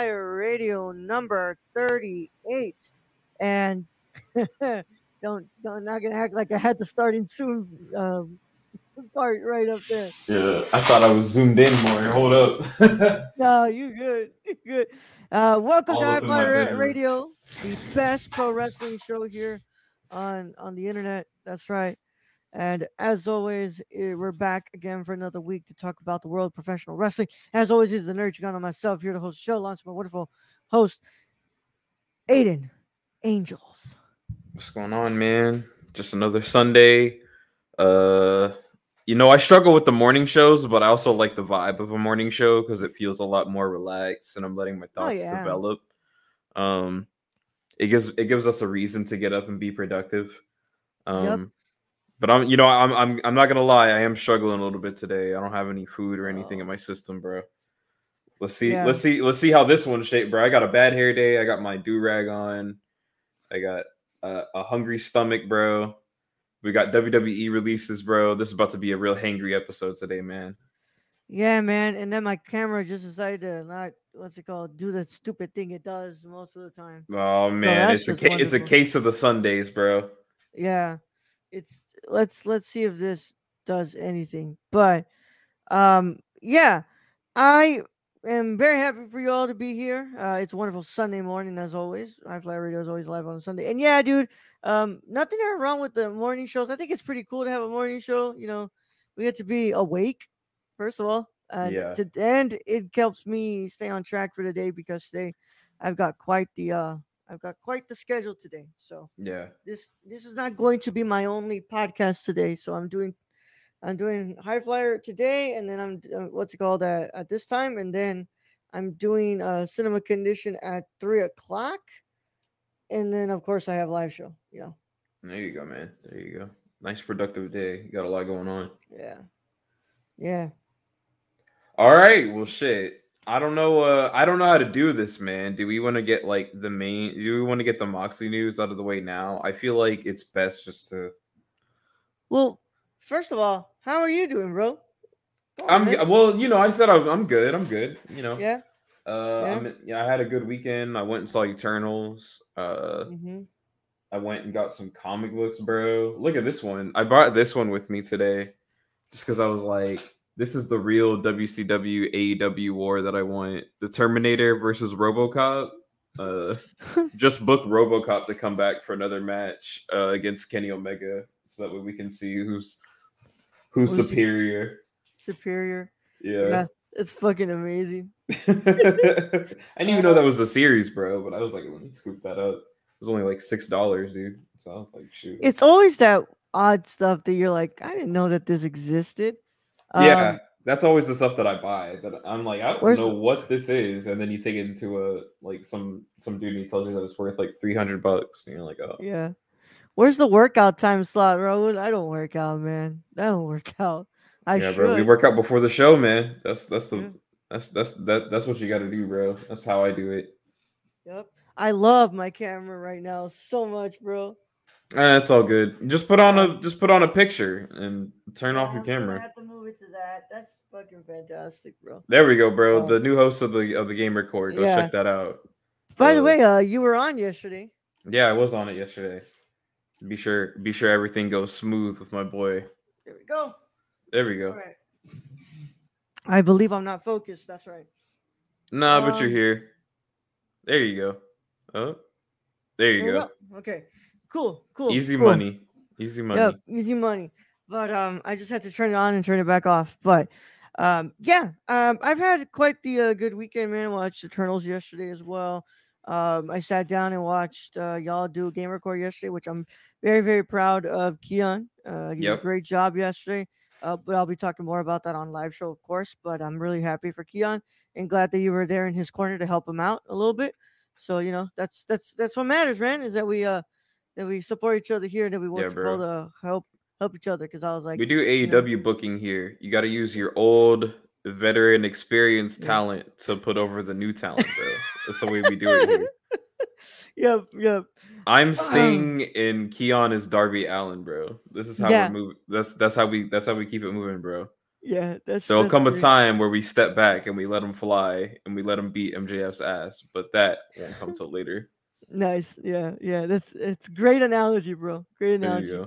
Flyer Radio number 38. And don't don't not gonna act like I had the starting soon um, part right up there. Yeah, I thought I was zoomed in more. Hold up. No, you good. You good. Uh, welcome All to High Flyer Radio, the best pro wrestling show here on on the internet. That's right. And as always, eh, we're back again for another week to talk about the world of professional wrestling. As always, is the nerd Chicano myself here to host the show, launched my wonderful host, Aiden Angels. What's going on, man? Just another Sunday. Uh, you know, I struggle with the morning shows, but I also like the vibe of a morning show because it feels a lot more relaxed, and I'm letting my Oh, thoughts yeah. develop. Um, it gives it gives us a reason to get up and be productive. Um, but I'm, you know, I'm I'm I'm not gonna lie, I am struggling a little bit today. I don't have any food or anything in my system, bro. Let's see, Yeah. let's see, let's see how this one shaped, bro. I got a bad hair day. I got my do rag on. I got uh, a hungry stomach, bro. We got WWE releases, bro. This is about to be a real hangry episode today, man. Yeah, man. And then my camera just decided to not what's it called, do the stupid thing it does most of the time. Oh man, that's it's a ca- it's a case of the Sundays, bro. Yeah. It's let's let's see if this does anything. But um yeah, I am very happy for you all to be here. Uh it's a wonderful Sunday morning as always. High Fly Radio is always live on a Sunday. And yeah, dude, um nothing wrong with the morning shows. I think it's pretty cool to have a morning show, you know. We get to be awake first of all. And Yeah. to and it helps me stay on track for the day because today I've got quite the uh I've got quite the schedule today. So Yeah, this this is not going to be my only podcast today so i'm doing i'm doing high flyer today and then i'm uh, what's it called at, at this time and then i'm doing uh cinema condition at three o'clock and then of course i have live show you know there you go, man. There you go. Nice productive day. You got a lot going on. yeah yeah All right, well, shit. I don't know. Uh, I don't know how to do this, man. Do we want to get like the main? Do we want to get the Moxley news out of the way now? I feel like it's best just to. well first of all how are you doing bro I'm well, you know. I said I'm, I'm good. I'm good. You know. yeah Uh, Yeah. I'm, yeah. I had a good weekend. I went and saw Eternals. Uh, hmm I went and got some comic books, bro. Look at this one. I brought this one with me today, just because I was like, this is the real WCW AEW war that I want. The Terminator versus RoboCop. Uh, just book RoboCop to come back for another match uh, against Kenny Omega, so that way we can see who's who's Who's superior. superior Yeah. yeah it's fucking amazing I didn't even know that was a series, bro. But I was like, let me scoop that up. It was only like six dollars, dude. So I was like, shoot. it's always that odd stuff that you're like, I didn't know that this existed. Yeah, Um, that's always the stuff that I buy. That I'm like, I don't know what this is, and then you take it into a like some some dude and he tells you that it's worth like three hundred bucks, and you're like, oh, yeah. Where's the workout time slot, bro? I don't work out, man. I don't work out. I yeah, should. bro. We work out before the show, man. That's that's the Yeah. that's that's that that's what you got to do, bro. That's how I do it. Yep. I love my camera right now so much, bro. Eh, it's all good. Just put on a just put on a picture and turn off your camera. have to move it to that. That's fucking fantastic, bro. There we go, bro. Oh. The new host of the of the game record. Go Yeah. check that out. By the way, uh, you were on yesterday. Yeah, I was on it yesterday. Be sure be sure everything goes smooth with my boy. There we go. There we go. All right. I believe I'm not focused. That's right. Nah, but you're Um, here. There you go. Oh, there you There go. go. Okay. Cool. Cool. Easy cool. money. Easy money. Yep, easy money. But um, I just had to turn it on and turn it back off. But um, yeah, um, I've had quite the uh, good weekend, man. Watched Eternals yesterday as well. Um, I sat down and watched uh, y'all do a game record yesterday, which I'm very, very proud of Keon. Uh, he did a great job yesterday. Uh, but I'll be talking more about that on live show, of course. But I'm really happy for Keon and glad that you were there in his corner to help him out a little bit. So you know, that's that's that's what matters, man. Is that we uh that we support each other here and that we want Yeah, to help help each other. Because I was like, we do AEW booking here. You got to use your old veteran experienced Yeah. talent to put over the new talent, bro. That's the way we do it here. yep, yep. I'm um Sting and Keon is Darby Allin, bro. This is how Yeah. we're moving. That's that's how we that's how we keep it moving, bro. Yeah, that's There'll that's come a time where we step back and we let him fly and we let him beat MJF's ass, but that won't come till later. Nice. Yeah, yeah. That's it's great analogy, bro. Great analogy.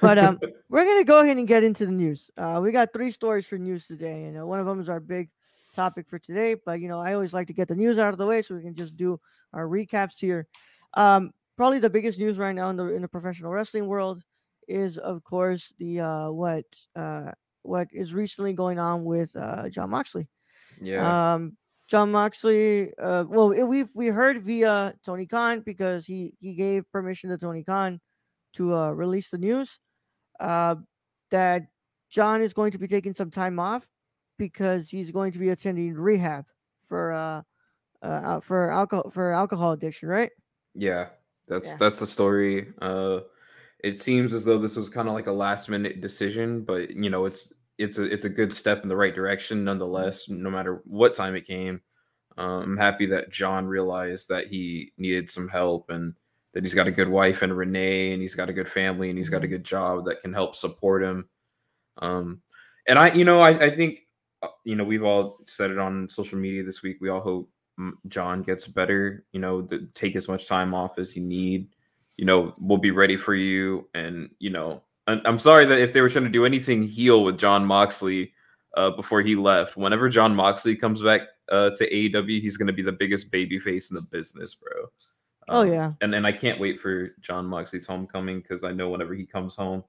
But um, we're gonna go ahead and get into the news. Uh, we got three stories for news today, and uh, one of them is our big topic for today. But you know, I always like to get the news out of the way so we can just do our recaps here. Um, probably the biggest news right now in the in the professional wrestling world is, of course, the uh, what uh, what is recently going on with uh, Jon Moxley. yeah. Um, Jon Moxley. Uh, well, it- we've we heard via Tony Khan because he he gave permission to Tony Khan to uh, release the news uh, that Jon is going to be taking some time off because he's going to be attending rehab for uh, uh for alcohol for alcohol addiction, right? Yeah, that's Yeah. that's the story. Uh, it seems as though this was kind of like a last minute decision, but you know, it's it's a it's a good step in the right direction nonetheless. No matter what time it came, um, I'm happy that Jon realized that he needed some help and that he's got a good wife and Renee, and he's got a good family, and he's got a Mhm. good job that can help support him. Um, and I, you know, I, I think, uh, you know, we've all said it on social media this week. We all hope mm, Jon gets better. You know, take as much time off as you need. You know, we'll be ready for you. And you know, I'm, sorry that if they were trying to do anything heel with Jon Moxley uh, before he left, whenever Jon Moxley comes back uh, to AEW, he's going to be the biggest baby face in the business, bro. Oh, Um, yeah. and and I can't wait for Jon Moxley's homecoming because I know whenever he comes home,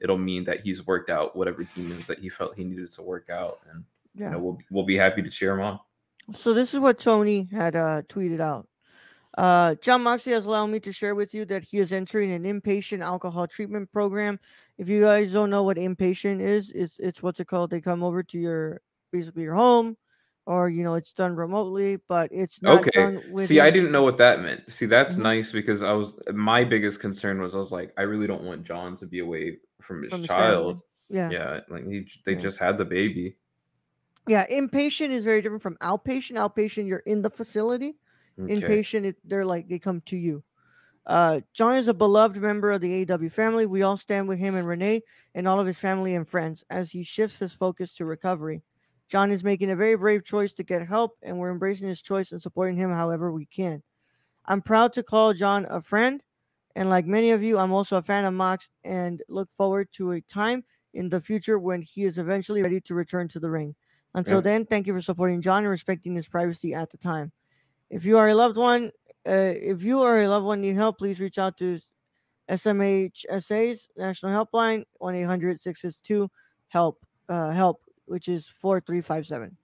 it'll mean that he's worked out whatever demons that he felt he needed to work out, and Yeah. you know we'll we'll be happy to cheer him on. So this is what Tony had uh, tweeted out. Uh, Jon Moxley has allowed me to share with you that he is entering an inpatient alcohol treatment program. If you guys don't know what inpatient is, it's it's what's it called? They come over to your basically your home, or you know it's done remotely, but it's not Okay. done with. See, I didn't know what that meant. See, that's Mhm. nice because I was my biggest concern was I was like, I really don't want Jon to be away from his From his family. child. Yeah. Yeah, like he they Yeah. just had the baby. yeah, Inpatient is very different from outpatient. Outpatient, you're in the facility. Okay. inpatient it, they're like they come to you. Uh jon is a beloved member of the aw family. We all stand with him and renee and all of his family and friends. As he shifts his focus to recovery jon is making a very brave choice to get help and we're embracing his choice and supporting him however we can. I'm proud to call jon a friend and like many of you i'm also a fan of mox and look forward to a time in the future when he is eventually ready to return to the ring. Until Yeah. then thank you for supporting jon and respecting his privacy at the time if you are a loved one, uh, if you or a loved one need help, please reach out to SAMHSA's National Helpline, 1 800 662 HELP, uh, HELP, which is 4357.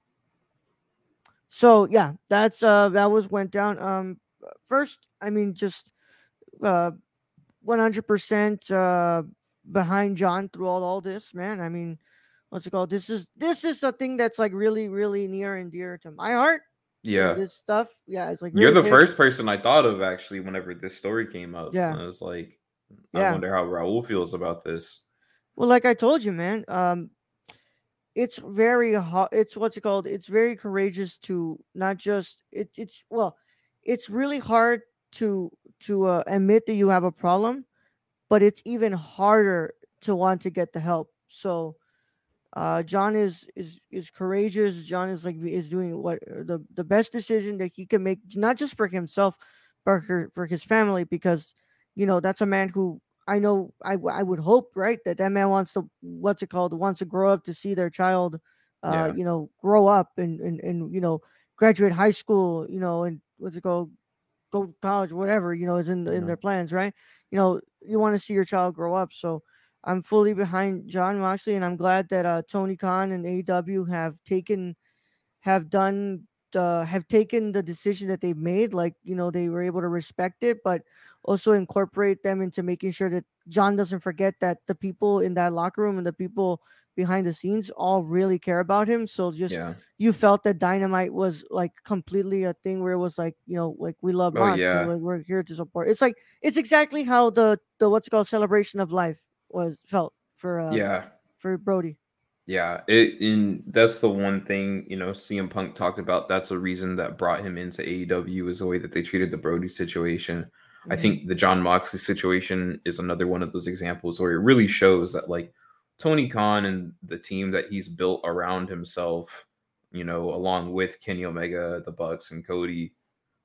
So, yeah, that's, uh, that was went down. Um, first, I mean, just, uh, 100%, uh, behind Jon through all, all this, man. I mean, what's it called? This is, this is a thing that's like really, really near and dear to my heart Yeah. this stuff. Yeah, it's like You're the big. first person I thought of actually whenever this story came up. Yeah. I was like, Yeah. I wonder how Raul feels about this. Well, like I told you, man, um, it's very hard. It's what's it called? It's very courageous to not just it. It's well, it's really hard to to uh, admit that you have a problem, but it's even harder to want to get the help. So uh, Jon is is is courageous. Jon is like is doing what uh, the the best decision that he can make, not just for himself, but for, for his family, because you know that's a man who I know I I would hope right that that man wants to what's it called wants to grow up to see their child, uh, Yeah. you know, grow up and and and you know graduate high school, you know, and what's it called, go to college, whatever you know is in in Yeah. their plans, right? You know, you want to see your child grow up, so. I'm fully behind Jon Moxley, and I'm glad that uh, Tony Khan and AEW have taken, have done, uh, have taken the decision that they've made. Like you know, they were able to respect it, but also incorporate them into making sure that Jon doesn't forget that the people in that locker room and the people behind the scenes all really care about him. So just Yeah. you felt that Dynamite was like completely a thing where it was like you know like we love Oh, Mox, you know, yeah. like, we're here to support. It's like it's exactly how the the what's it called celebration of life was felt for uh, Yeah. for Brody. Yeah, it and that's the one thing you know CM Punk talked about. That's the reason that brought him into AEW is the way that they treated the Brody situation. I Mhm. think the Jon Moxley situation is another one of those examples where it really shows that like Tony Khan and the team that he's built around himself, you know, along with Kenny Omega, the Bucks, and Cody,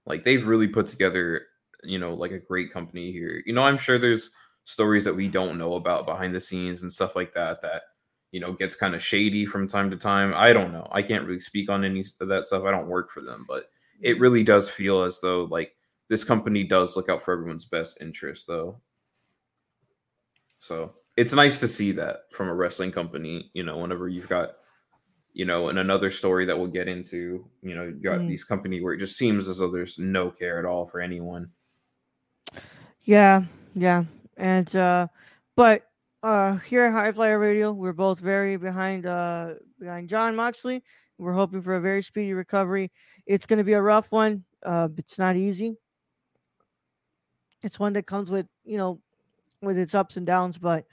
like they've really put together, you know, like a great company here. You know, I'm sure there's stories that we don't know about behind the scenes and stuff like that that you know gets kind of shady from time to time. I don't know. I can't really speak on any of that stuff. I don't work for them, but it really does feel as though like this company does look out for everyone's best interest though. So it's nice to see that from a wrestling company, you know, whenever you've got, you know, in another story that we'll get into, you know, you got Mhm. these company where it just seems as though there's no care at all for anyone. Yeah, yeah, and uh, but uh, here at High Flyer Radio, we're both very behind uh behind Jon Moxley. We're hoping for a very speedy recovery. It's going to be a rough one. Uh, it's not easy. It's one that comes with you know with its ups and downs, but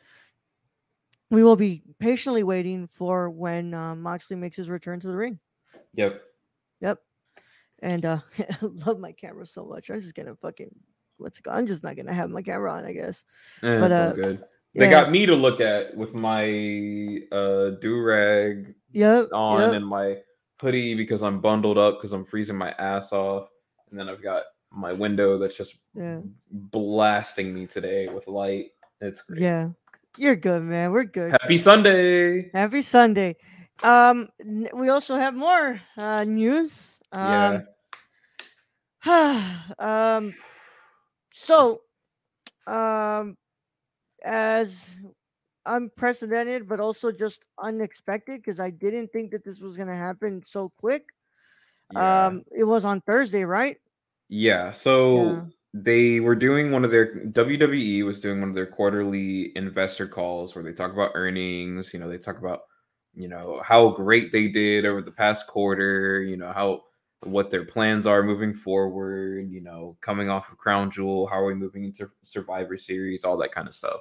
we will be patiently waiting for when uh, Moxley makes his return to the ring. Yep. Yep. And uh I love my camera so much. I'm just gonna fucking it called? I'm just not gonna have my camera on, I guess. Eh, But, uh, good. They Yeah. got me to look at with my uh do rag Yep. on yep. and my hoodie because I'm bundled up because I'm freezing my ass off. And then I've got my window that's just Yeah. blasting me today with light. It's great. Yeah. You're good, man. We're good. Happy Sunday. Happy Sunday. Um we also have more uh news. Yeah. Um um so um as unprecedented but also just unexpected because I didn't think that this was gonna happen so quick. Yeah. Um it was on Thursday, right? Yeah. So Yeah. they were doing one of their WWE was doing one of their quarterly investor calls where they talk about earnings. You know, they talk about you know how great they did over the past quarter. You know how what their plans are moving forward. You know, coming off of Crown Jewel, how are we moving into Survivor Series, all that kind of stuff.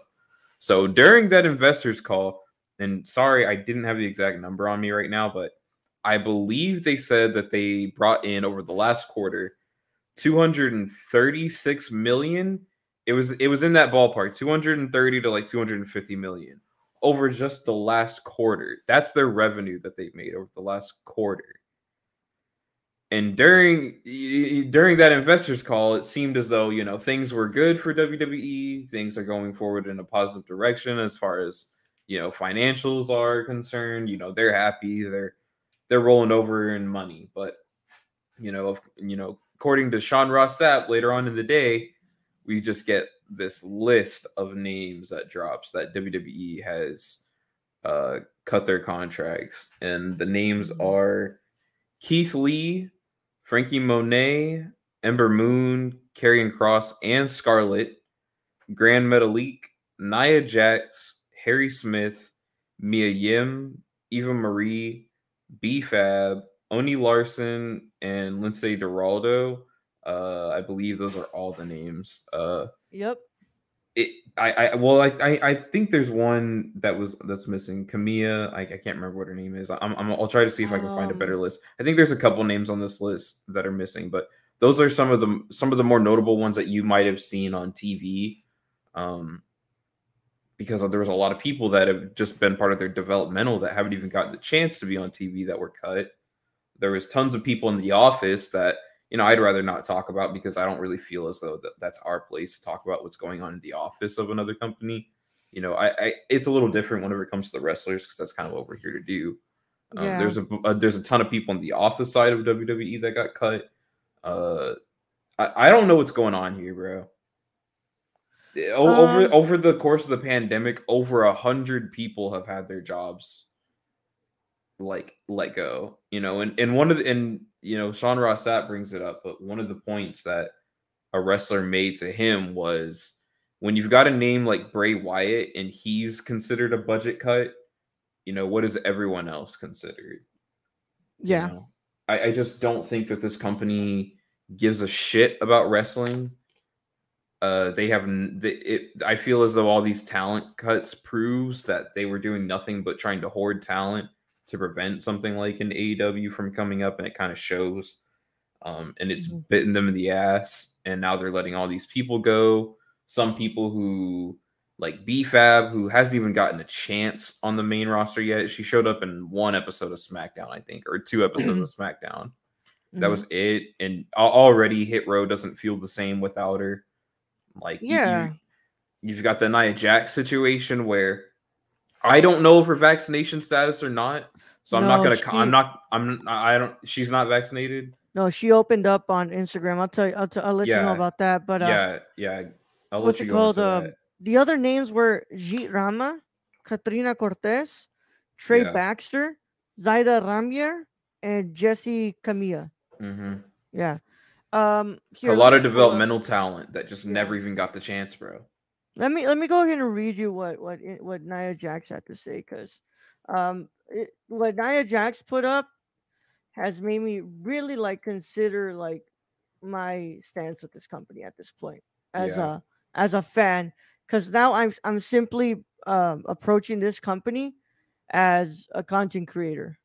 So during that investors call, and sorry, I didn't have the exact number on me right now, but I believe they said that they brought in over the last quarter 236 million it was it was in that ballpark 230 to like 250 million over just the last quarter that's their revenue that they've made over the last quarter and during during that investors call it seemed as though you know things were good for WWE things are going forward in a positive direction as far as you know financials are concerned you know they're happy they're they're rolling over in money. But you know, you know, according to Sean Ross Sapp later on in the day, we just get this list of names that drops that WWE has uh, cut their contracts, and the names are Keith Lee, Franky Monet, Ember Moon, Karrion Kross, and Scarlett, Grand Metalik, Nia Jax, Harry Smith, Mia Yim, Eva Marie, B Fab, Oney Lorcan, and Lince Dorado. Uh, I believe those are all the names. Uh, Yep. It, I, I, well, I, I, I think there's one that was that's missing. Camilla, I, I can't remember what her name is. I'm, I'm, I'll try to see if I can find a better Um, list. I think there's a couple names on this list that are missing, but those are some of the some of the more notable ones that you might have seen on TV. Um, because there was a lot of people that have just been part of their developmental that haven't even gotten the chance to be on TV that were cut. There was tons of people in the office that you know I'd rather not talk about because I don't really feel as though that that's our place to talk about what's going on in the office of another company. You know, I, I it's a little different whenever it comes to the wrestlers because that's kind of what we're here to do. Um, Yeah. There's a, a there's a ton of people in the office side of WWE that got cut. Uh, I, I don't know what's going on here, bro. O- over Um, over the course of the pandemic, over a hundred people have had their jobs like let go. You know, and and one of the and you know Sean Ross Sapp brings it up, but one of the points that a wrestler made to him was when you've got a name like Bray Wyatt and he's considered a budget cut, you know, what is everyone else considered? you Yeah. know? I, I just don't think that this company gives a shit about wrestling. Uh, they have the, it. I feel as though all these talent cuts proves that they were doing nothing but trying to hoard talent to prevent something like an AEW from coming up, and it kind of shows. Um, and it's Mhm. bitten them in the ass, and now they're letting all these people go. Some people who like BFAB, who hasn't even gotten a chance on the main roster yet. She showed up in one episode of SmackDown, I think, or two episodes of SmackDown. That Mhm. was it. And already Hit Row doesn't feel the same without her. Like, you- you- Yeah. you've got the Nia Jax situation where I don't know if her vaccination status or not. So I'm not gonna. she- I'm not. I'm. I don't. She's not vaccinated. No, she opened up on Instagram. I'll tell you. I'll, t- I'll let you know about that. But uh, yeah. Yeah. I'll let what's you it called? Um, the other names were Jeet Rama, Katrina Cortez, Trey Yeah. Baxter, Zayda Ramier, and Jesse Camilla. Mhm. Yeah. Um, here, A lot of up- developmental talent that just Yeah. never even got the chance, bro. Let me let me go ahead and read you what what what Nia Jax had to say because um it, what Nia Jax put up has made me really like consider like my stance with this company at this point as Yeah. a as a fan because now I'm I'm simply um approaching this company as a content creator,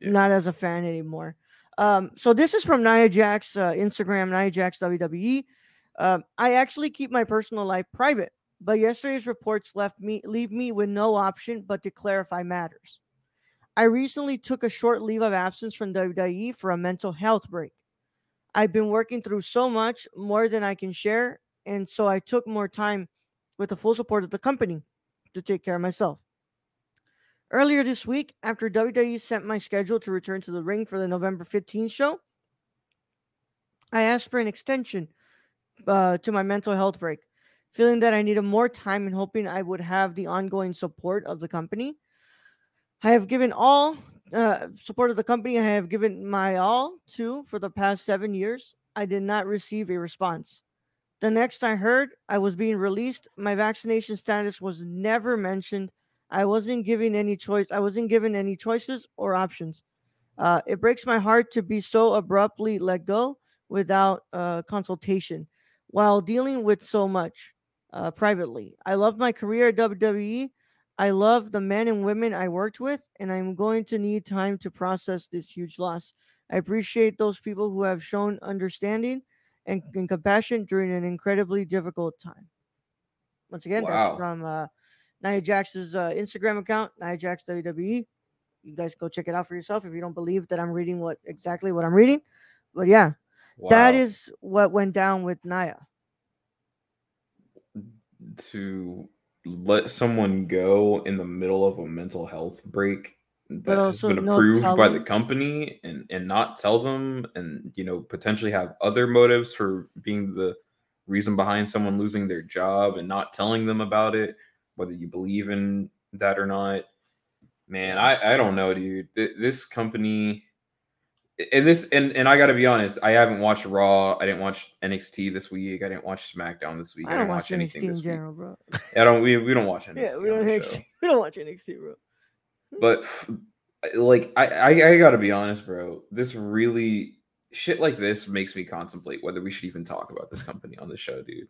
Yeah. not as a fan anymore. Um, so this is from Nia Jax uh, Instagram, Nia Jax WWE. Um, I actually keep my personal life private, but yesterday's reports left me leave me with no option but to clarify matters. I recently took a short leave of absence from WWE for a mental health break. I've been working through so much more than I can share, and so I took more time with the full support of the company to take care of myself. Earlier this week, after WWE sent my schedule to return to the ring for the November 15th show, I asked for an extension uh, to my mental health break, feeling that I needed more time and hoping I would have the ongoing support of the company. I have given all uh, support of the company I have given my all to for the past seven years. I did not receive a response. The next I heard, I was being released. My vaccination status was never mentioned. I wasn't given any choice. I wasn't given any choices or options. Uh, it breaks my heart to be so abruptly let go without uh, consultation while dealing with so much uh, privately. I love my career at WWE. I love the men and women I worked with, and I'm going to need time to process this huge loss. I appreciate those people who have shown understanding and, and compassion during an incredibly difficult time. Once again, Wow. that's from uh, Nia Jax's uh, Instagram account, Nia Jax WWE. You guys go check it out for yourself if you don't believe that I'm reading what exactly what I'm reading. But yeah, that Wow. is what went down with Naya. to let someone go in the middle of a mental health break that has also been approved by the company and and not tell them and you know potentially have other motives for being the reason behind someone losing their job and not telling them about it whether you believe in that or not. Man i i don't know dude. Th- this company and this and and i gotta be honest i haven't watched raw i didn't watch nxt this week i didn't watch smackdown this week I don't didn't watch anything NXT in this week general, bro. I don't. We, we don't watch NXT. yeah, we don't NXT. We don't watch NXT, bro. But like, I, I I gotta be honest, bro. This really shit like this makes me contemplate whether we should even talk about this company on the show, dude.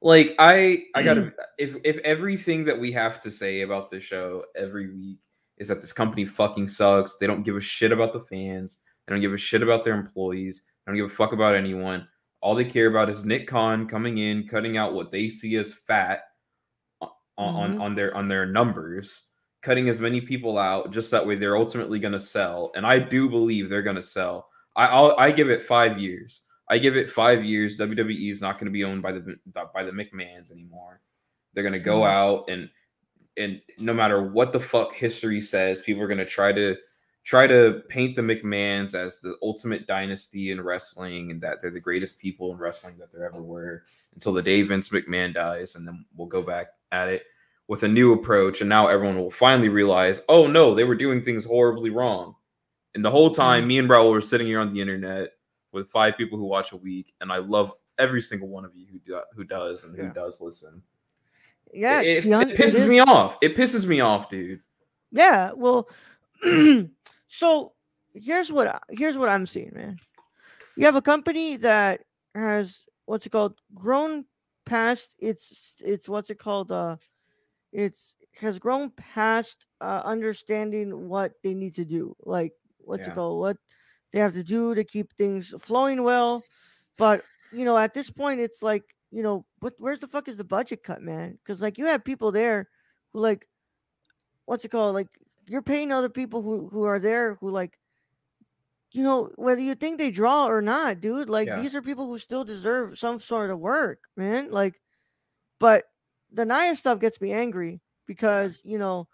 Like, I I gotta if if everything that we have to say about this show every week is that this company fucking sucks. They don't give a shit about the fans. They don't give a shit about their employees. They don't give a fuck about anyone. All they care about is Nick Khan coming in, cutting out what they see as fat, on, on Mhm. on their on their numbers, cutting as many people out just that way they're ultimately going to sell. And I do believe they're going to sell. I I'll, I give it five years. I give it five years. WWE is not going to be owned by the by the McMahons anymore. They're going to go Mhm. out and and no matter what the fuck history says, people are going to try to try to paint the McMahons as the ultimate dynasty in wrestling and that they're the greatest people in wrestling that there ever were until the day Vince McMahon dies, and then we'll go back at it with a new approach. And now everyone will finally realize, oh no, they were doing things horribly wrong. And the whole mm-hmm. time, me and Raul were sitting here on the internet with five people who watch a week, and I love every single one of you who do, who does and who does listen. Yeah, it, Keon, it pisses is- me off. It pisses me off, dude. Yeah, well, so here's what I- here's what I'm seeing, man. You have a company that has what's it called? Grown past its it's what's it called uh it's has grown past uh, understanding what they need to do. Like what's Yeah. it called? What they have to do to keep things flowing well. But you know at this point it's like you know but where's the fuck is the budget cut man? Because like you have people there who like what's it called? Like you're paying other people who who are there who like you know whether you think they draw or not dude like Yeah. these are people who still deserve some sort of work man like but the Nia stuff gets me angry because you know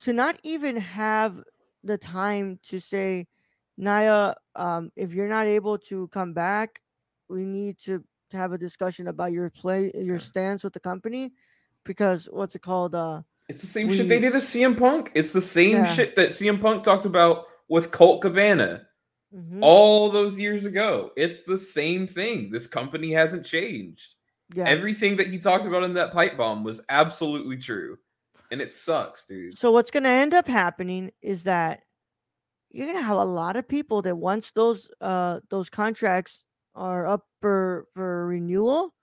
to not even have the time to say Naya um if you're not able to come back we need to, to have a discussion about your play your stance with the company because what's it called uh It's the same shit they did to CM Punk. It's the same Yeah. shit that CM Punk talked about with Colt Cabana mhm, all those years ago. It's the same thing. This company hasn't changed. yeah Everything that he talked about in that pipe bomb was absolutely true. And it sucks, dude. So what's going to end up happening is that you're going to have a lot of people that once those uh those contracts are up for for renewal,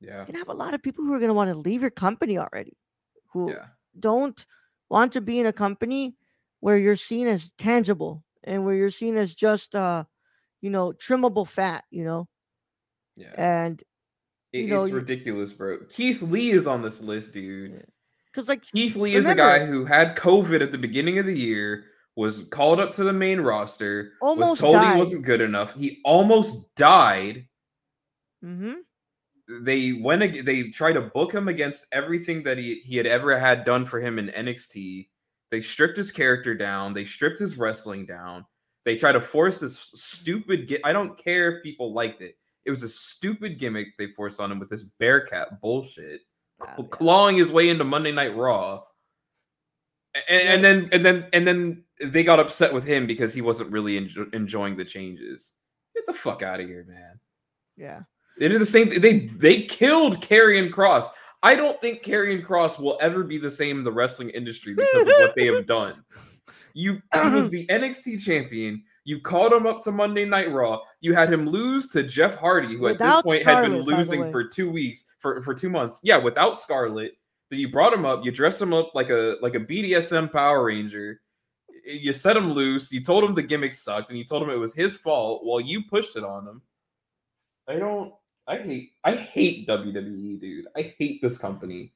Yeah. you're going to have a lot of people who are going to want to leave your company already. Who Yeah. don't want to be in a company where you're seen as tangible and where you're seen as just uh you know trimmable fat, you know. Yeah. And It- know, it's ridiculous, bro. Keith Lee is on this list, dude. cuz like Keith Lee is a guy who had COVID at the beginning of the year, was called up to the main roster, was Almost told died. he wasn't good enough. He almost died. mhm They went. They tried to book him against everything that he he had ever had done for him in NXT. They stripped his character down. They stripped his wrestling down. They tried to force this stupid. Gi- I don't care if people liked it. It was a stupid gimmick they forced on him with this Bearcat bullshit, oh, yeah. clawing his way into Monday Night Raw. And, and then and then and then they got upset with him because he wasn't really enjo- enjoying the changes. Get the fuck out of here, man. yeah. They did the same thing. They they killed Karrion Kross. I don't think Karrion Kross will ever be the same in the wrestling industry because of what they have done. You he was the NXT champion. You called him up to Monday Night Raw. You had him lose to Jeff Hardy, who at this Without point had been Scarlett, by the losing for two weeks, for, for two months. Yeah, without Scarlett. Then you brought him up. You dressed him up like a like a BDSM Power Ranger. You set him loose. You told him the gimmick sucked, and you told him it was his fault while you pushed it on him. I don't. I hate. I hate WWE, dude. I hate this company.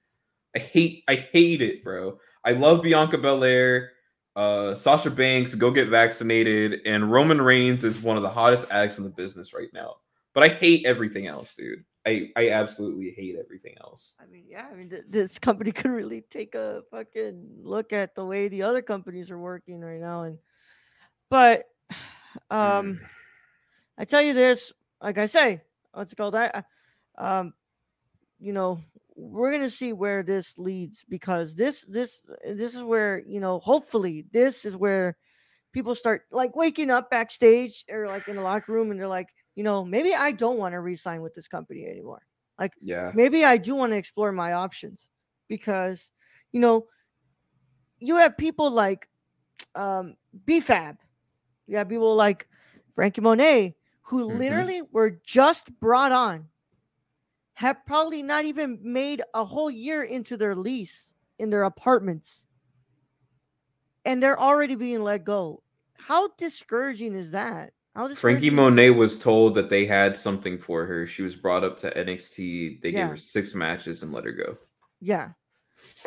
I hate. I hate it, bro. I love Bianca Belair. Uh, Sasha Banks, go get vaccinated, and Roman Reigns is one of the hottest acts in the business right now. But I hate everything else, dude. I I absolutely hate everything else. I mean, yeah, I mean, th- this company could really take a fucking look at the way the other companies are working right now, and but um, I tell you this, like I say, what's it called? I, I- um, you know, we're gonna see where this leads because this this this is where you know, hopefully, this is where people start like waking up backstage or like in the locker room, and they're like, you know, maybe I don't want to re-sign with this company anymore like Yeah. maybe I do want to explore my options because you know you have people like um BFAB, you have people like Franky Monet who Mhm. literally were just brought on, have probably not even made a whole year into their lease in their apartments, and they're already being let go. How discouraging is that? How Franky Monet was told that they had something for her. She was brought up to NXT. They Yeah. gave her six matches and let her go. Yeah.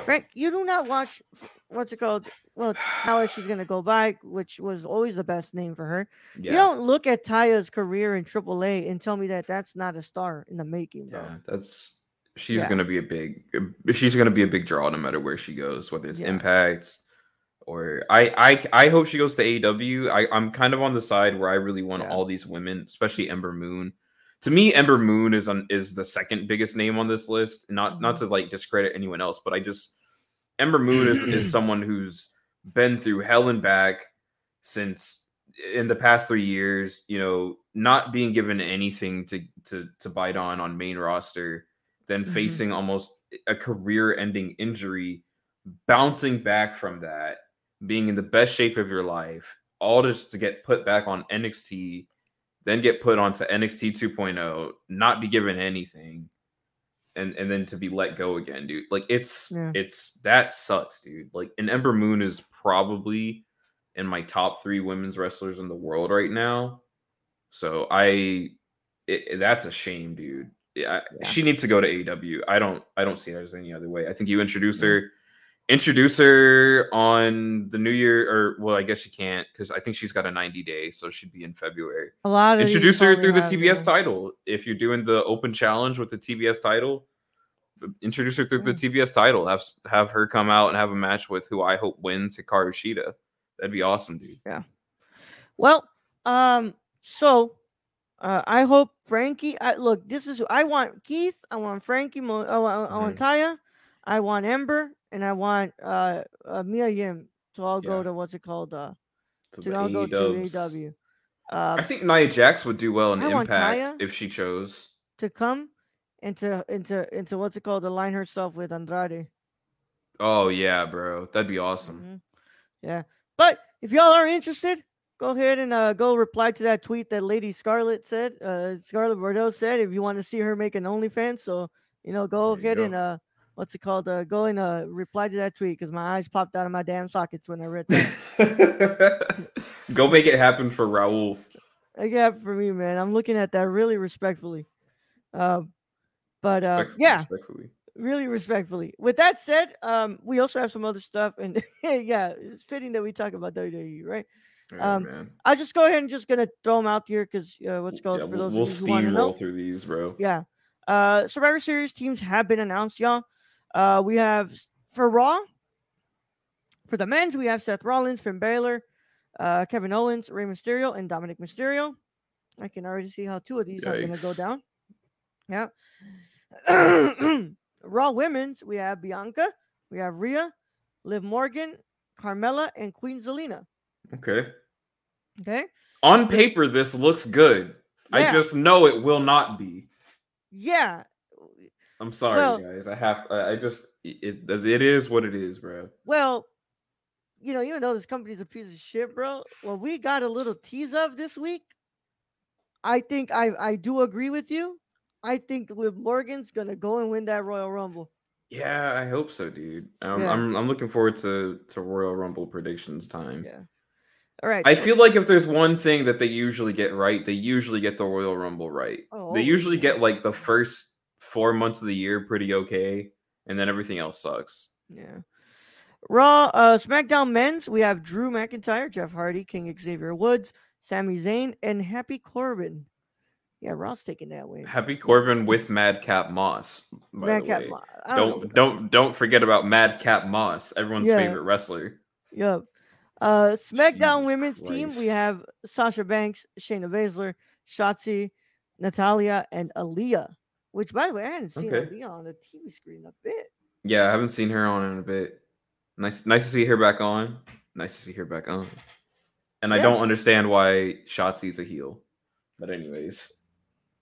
Frank, you do not watch what's it called? Well, how is she's gonna go by, which was always the best name for her. Yeah. You don't look at Taya's career in AAA and tell me that that's not a star in the making, bro. yeah, that's she's Yeah. gonna be a big uh, she's gonna be a big draw no matter where she goes, whether it's Yeah. impact or I I I hope she goes to AEW. I, I'm kind of on the side where I really want all these women, especially Ember Moon. To me, Ember Moon is on is the second biggest name on this list. Not not Mm-hmm. to like discredit anyone else, but I just Ember Moon is, is someone who's been through hell and back since in the past three years, you know, not being given anything to to to bite on on main roster, then Mhm. facing almost a career-ending injury, bouncing back from that, being in the best shape of your life, all just to get put back on NXT, then get put onto NXT 2.0, oh, not be given anything, and and then to be let go again, dude. Like it's Yeah. it's that sucks, dude. Like and Ember Moon is probably in my top three women's wrestlers in the world right now. So I, it, that's a shame, dude. Yeah, Yeah. she needs to go to AEW. I don't, I don't see it as any other way. I think you introduce Yeah. her, introduce her on the New Year, or well, I guess she can't because I think she's got a ninety day, so she'd be in February. A lot of Introduce her through the TBS title. If you're doing the open challenge with the TBS title, introduce her through the TBS title. Have have her come out and have a match with who I hope wins Hikaru Shida. That'd be awesome, dude. Yeah well, um, so uh, I hope Frankie. I, look, this is who I want Keith. I want Frankie. Mo, I want, I want Mm-hmm. Taya. I want Ember, and I want uh, uh Mia Yim to all go to what's it called? Uh, To to all go to AEWs. AW. I think Nia Jax would do well in I Impact if she chose. to come into into into what's it called? Align herself with Andrade. Oh yeah, bro, that'd be awesome. Mhm. Yeah, but if y'all are interested, go ahead and uh, go reply to that tweet that Lady Scarlett said. Uh, Scarlett Bordeaux said if you want to see her make an OnlyFans, so you know, go There ahead go. and uh, what's it called? Uh, go and uh, reply to that tweet because my eyes popped out of my damn sockets when I read that. Go make it happen for Raul. Yeah, for me, man, I'm looking at that really respectfully. Um, but uh, yeah, respectfully. really respectfully. With that said, um, we also have some other stuff, and yeah, it's fitting that we talk about WWE, right? Um. I'll just go ahead and just gonna throw them out here because uh, what's called Yeah, for we'll, those we'll of you who want to know. steamroll through these, bro. Yeah. Uh, Survivor Series teams have been announced, y'all. Uh, we have for Raw. For the men's, we have Seth Rollins, Finn Balor, uh, Kevin Owens, Rey Mysterio, and Dominic Mysterio. I can already see how two of these are gonna go down. Yeah. Raw women's, we have Bianca, we have Rhea, Liv Morgan, Carmella, and Queen Zelina. Okay. Okay. On paper, this looks good. I just know it will not be. Yeah. I'm sorry, Well- guys. I have. I, I just. It, it it is what it is, bro. Well, you know, even though this company's a piece of shit, bro, Well, we got a little tease of this week, I think I I do agree with you. I think Liv Morgan's gonna go and win that Royal Rumble. Yeah, I hope so, dude. Um, Yeah. I'm I'm looking forward to to Royal Rumble predictions time. Yeah. All right. I so- feel like if there's one thing that they usually get right, they usually get the Royal Rumble right. Oh, they usually yeah. get like the first four months of the year pretty okay, and then everything else sucks. Yeah. Raw, uh, SmackDown men's, we have Drew McIntyre, Jeff Hardy, King Xavier Woods, Sami Zayn, and Happy Corbin. Yeah, Raw's taking that win. Happy Corbin with Madcap Moss. Madcap the way. Mo- I don't, Don't don't don't forget about Madcap Moss, everyone's Yeah. favorite wrestler. Yep. Uh, SmackDown women's team, we have Sasha Banks, Shayna Baszler, Shotzi, Natalya, and Aliyah. Which, by the way, I hadn't seen Okay. On the TV screen a bit. Yeah, I haven't seen her on in a bit. Nice nice to see her back on. Nice to see her back on. And I don't understand why Shotzi's a heel. But anyways,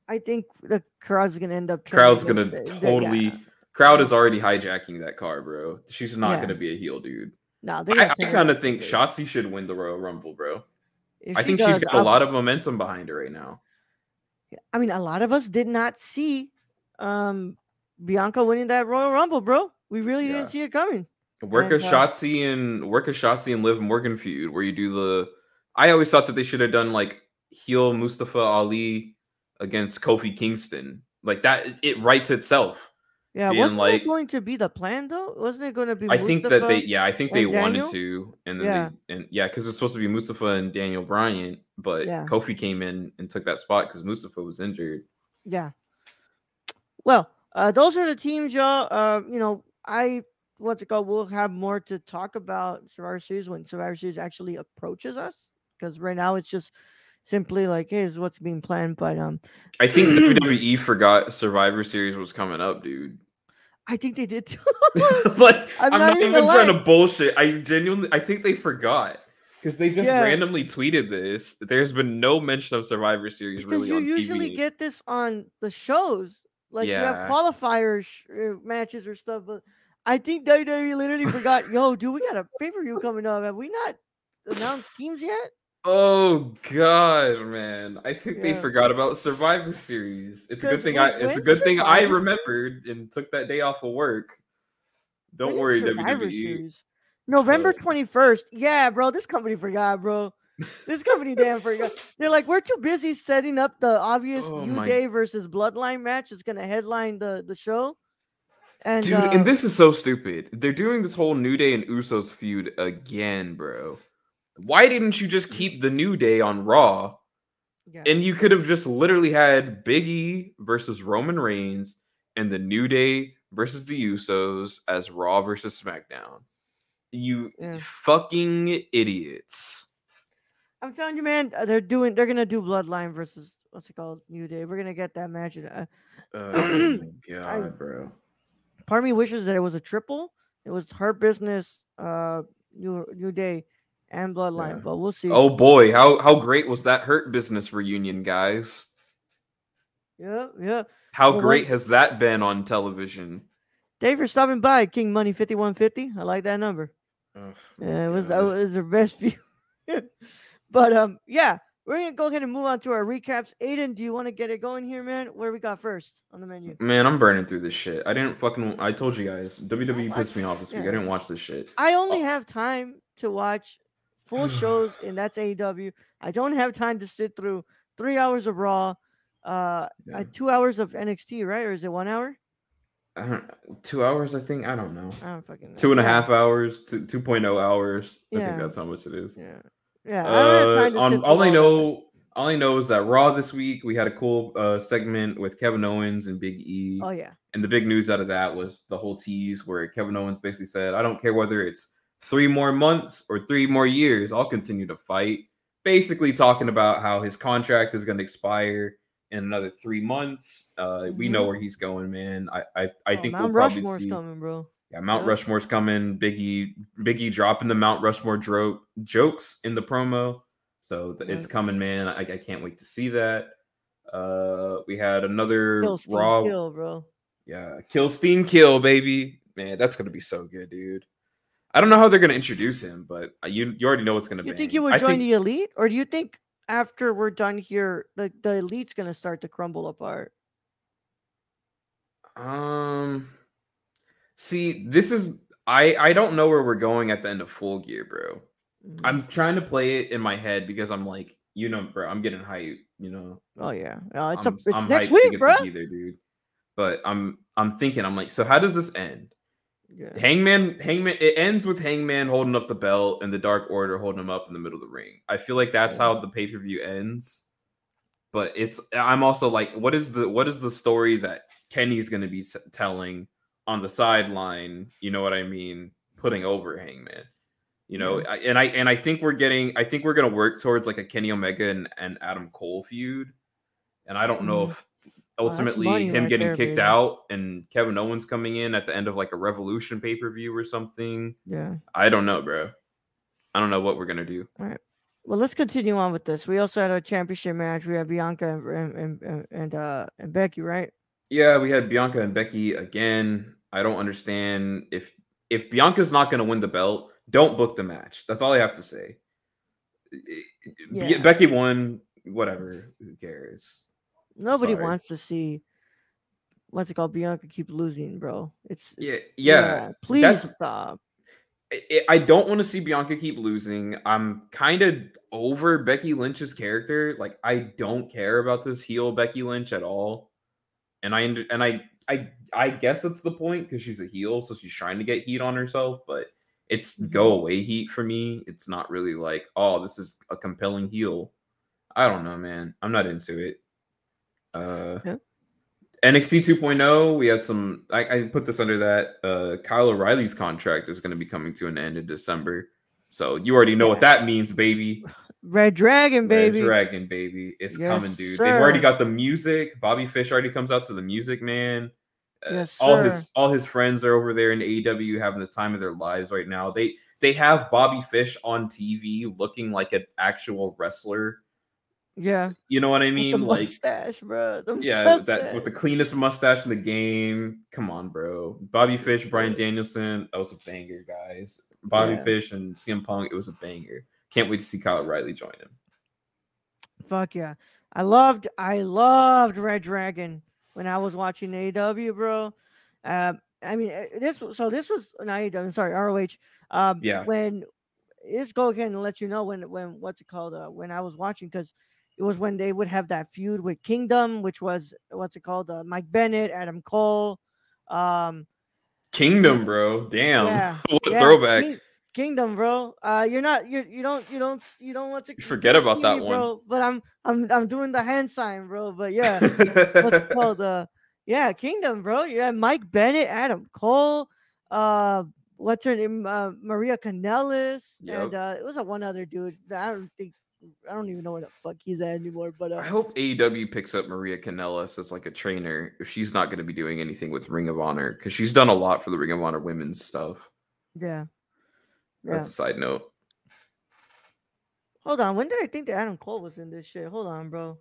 I think the crowd's gonna end up. crowd's gonna the- totally yeah. crowd is already hijacking that car, bro. She's not Yeah. gonna be a heel, dude. No, I, I kind of think. Shotzi should win the Royal Rumble, bro. If I she think she's got a I'll- lot of momentum behind her right now. I mean, a lot of us did not see um Bianca winning that Royal Rumble, bro. We really Yeah. didn't see it coming. Work a And, uh, Shotzi and work a Shotzi and Liv Morgan feud where you do the. I always thought that they should have done like heel Mustafa Ali against Kofi Kingston. Like that, it writes itself. Yeah, being wasn't like- it going to be the plan though? Wasn't it going to be? I think that they, yeah, I think they and wanted to, and then Yeah. they, and yeah, because it's supposed to be Mustafa and Daniel Bryan, but Yeah. Kofi came in and took that spot because Mustafa was injured. Yeah. Well, uh, those are the teams, y'all. Uh, you know, I what's it called? We'll have more to talk about Survivor Series when Survivor Series actually approaches us, because right now it's just simply like, hey, this is what's being planned. But um, I think WWE forgot Survivor Series was coming up, dude. I think they did too. like I'm I'm, not not, even even trying to bullshit. I genuinely, I think they forgot because they just Yeah. randomly tweeted this. There's been no mention of Survivor Series because really you usually TV. get this on the shows, like you have qualifiers uh, matches or stuff. But I think WWE literally forgot. Yo, dude, we got a pay per view coming up. Have we not announced teams yet? Oh god, man! I think they forgot about Survivor Series. It's a good thing when- I. It's a good thing I remembered and took that day off of work. Don't When worry, Survivor WWE. Series? November twenty first. Yeah, bro. This company forgot, bro. This company damn forgot. They're like, we're too busy setting up the obvious Oh New my- Day versus Bloodline match. It's gonna headline the the show. And Dude, uh, and this is so stupid. They're doing this whole New Day and Usos feud again, bro. Why didn't you just keep the New Day on Raw? yeah. And you could have just literally had Big E versus Roman Reigns and the New Day versus the Usos as Raw versus SmackDown. You Yeah. fucking idiots. I'm telling you, man, uh, they're doing. They're gonna do Bloodline versus what's it called, New Day. We're gonna get that match. Uh, Oh my I- god, bro. part of me wishes that it was a triple. It was Hurt Business, uh, New New Day, and Bloodline. Yeah. But we'll see. Oh boy, how how great was that Hurt Business reunion, guys? yeah, yeah. How Well, great has that been on television? Dave for stopping by. King Money fifty one fifty. I like that number. Oh, Yeah, it was that God. was the best view. but um, yeah, we're gonna go ahead and move on to our recaps. Aiden, do you want to get it going here, man? Where we got first on the menu? Man, I'm burning through this shit. I didn't fucking. I told you guys, WWE pissed me off this week. I didn't watch this shit. I only have time to watch full shows, and that's AEW. I don't have time to sit through three hours of Raw, uh, Yeah. uh, two hours of NXT, right? Or is it one hour? I don't, two hours, I think. I don't know. I don't fucking know. Two and a Yeah, hours, two, 2.0 hours. I think that's how much it is. Yeah, yeah. I don't have Uh, on, all I know, all I know is that Raw this week we had a cool uh, segment with Kevin Owens and Big E. Oh yeah, And the big news out of that was the whole tease where Kevin Owens basically said, I don't care whether it's three more months or three more years, I'll continue to fight. Basically, talking about how his contract is going to expire in another three months. Uh, We know Mhm. where he's going, man. I I, I Oh, think Mount we'll probably Rushmore's see. coming, bro. Yeah, Mount Yep. Rushmore's coming. Biggie, Biggie dropping the Mount Rushmore dro- jokes in the promo, so th- it's coming, man. I, I can't wait to see that. Uh, we had another Kill, Steve, Raw. kill, bro. Yeah, kill Steen kill, baby. Man, that's gonna be so good, dude. I don't know how they're gonna introduce him, but uh, you you already know what's gonna be. You think you would join the elite, or do you think after we're done here, the the elite's gonna start to crumble apart? Um, see, this is I I don't know where we're going at the end of Full Gear, bro. Mhm. I'm trying to play it in my head because I'm like, you know, bro, I'm getting hype, You know, Oh yeah, uh, it's I'm, a, it's I'm next week, bro. there, dude. But I'm I'm thinking, I'm like, so how does this end? Yeah. Hangman, Hangman, it ends with Hangman holding up the belt and the Dark Order holding him up in the middle of the ring. I feel like that's Yeah. how the pay per view ends. But it's, I'm also like, what is the what is the story that Kenny's going to be telling on the sideline? You know what I mean? Putting over Hangman. You know, I, and I and I think we're getting, I think we're going to work towards like a Kenny Omega and, and Adam Cole feud. And I don't know Mhm. if Oh, ultimately money him right getting there, kicked out and Kevin Owens coming in at the end of like a Revolution pay per view or something. Yeah. I don't know, bro. I don't know what we're gonna do. Right. Well, let's continue on with this. We also had a championship match. We had Bianca and and and, and uh and Becky, right? Yeah, we had Bianca and Becky again. I don't understand if if Bianca's not gonna win the belt, don't book the match. That's all I have to say. Yeah. Becky won. Whatever. Who cares? Nobody Sorry. wants to see what's it called? Bianca keep losing, bro. It's, Yeah, it's- yeah, Please that's- stop. I- I don't want to see Bianca keep losing. I'm kind of over Becky Lynch's character. Like I don't care about this heel Becky Lynch at all. And I and I I I guess it's the point because she's a heel, so she's trying to get heat on herself, but it's mm-hmm. go away heat for me. It's not really like, oh, this is a compelling heel. I don't know, man. I'm not into it. Uh yeah. NXT 2.0, we had some. I, I, put this under that. Uh, Kyle O'Reilly's contract is going to be coming to an end in December, so you already know yeah. what that means, baby. Red Dragon, baby. Red Dragon, baby. It's yes, coming, dude. Sir. They've already got the music. Bobby Fish already comes out to the music, man. Uh, yes, all his all his friends are over there in AEW having the time of their lives right now. They they have Bobby Fish on TV looking like an actual wrestler yeah. You know what I mean? like mustache, bro. The yeah, mustache. that with the cleanest mustache in the game. Come on, bro. Bobby Fish, Bryan Danielson, that was a banger, guys. Bobby yeah. Fish and CM Punk, it was a banger. Can't wait to see Kyle O'Reilly join him. Fuck yeah. I loved I loved Red Dragon when I was watching AEW, bro. Um, I mean eh, this so this was not AEW, sorry, ROH. Um yeah. when this go ahead and let you know when when what's it called uh, when I was watching because it was when they would have that feud with Kingdom, which was what's it called? Uh, Mike Bennett, Adam Cole. Um, Kingdom, bro. Damn. Yeah, what yeah, throwback. King, Kingdom, bro. Uh, you're not. You you don't you don't you don't want to you forget about that me, one, bro. But I'm I'm I'm doing the hand sign, bro. But yeah, what's called? Uh, yeah, Kingdom, bro. Yeah, Mike Bennett, Adam Cole. Uh, what's her name? Uh, Maria Kanellis, yep. and uh, it was a one other dude. I don't think I don't even know where the fuck he's at anymore. But uh, I hope AEW picks up Maria Kanellis as like a trainer if she's not going to be doing anything with Ring of Honor because she's done a lot for the Ring of Honor women's stuff. Yeah. Yeah. That's a side note. Hold on. When did I think that Adam Cole was in this shit? Hold on, bro.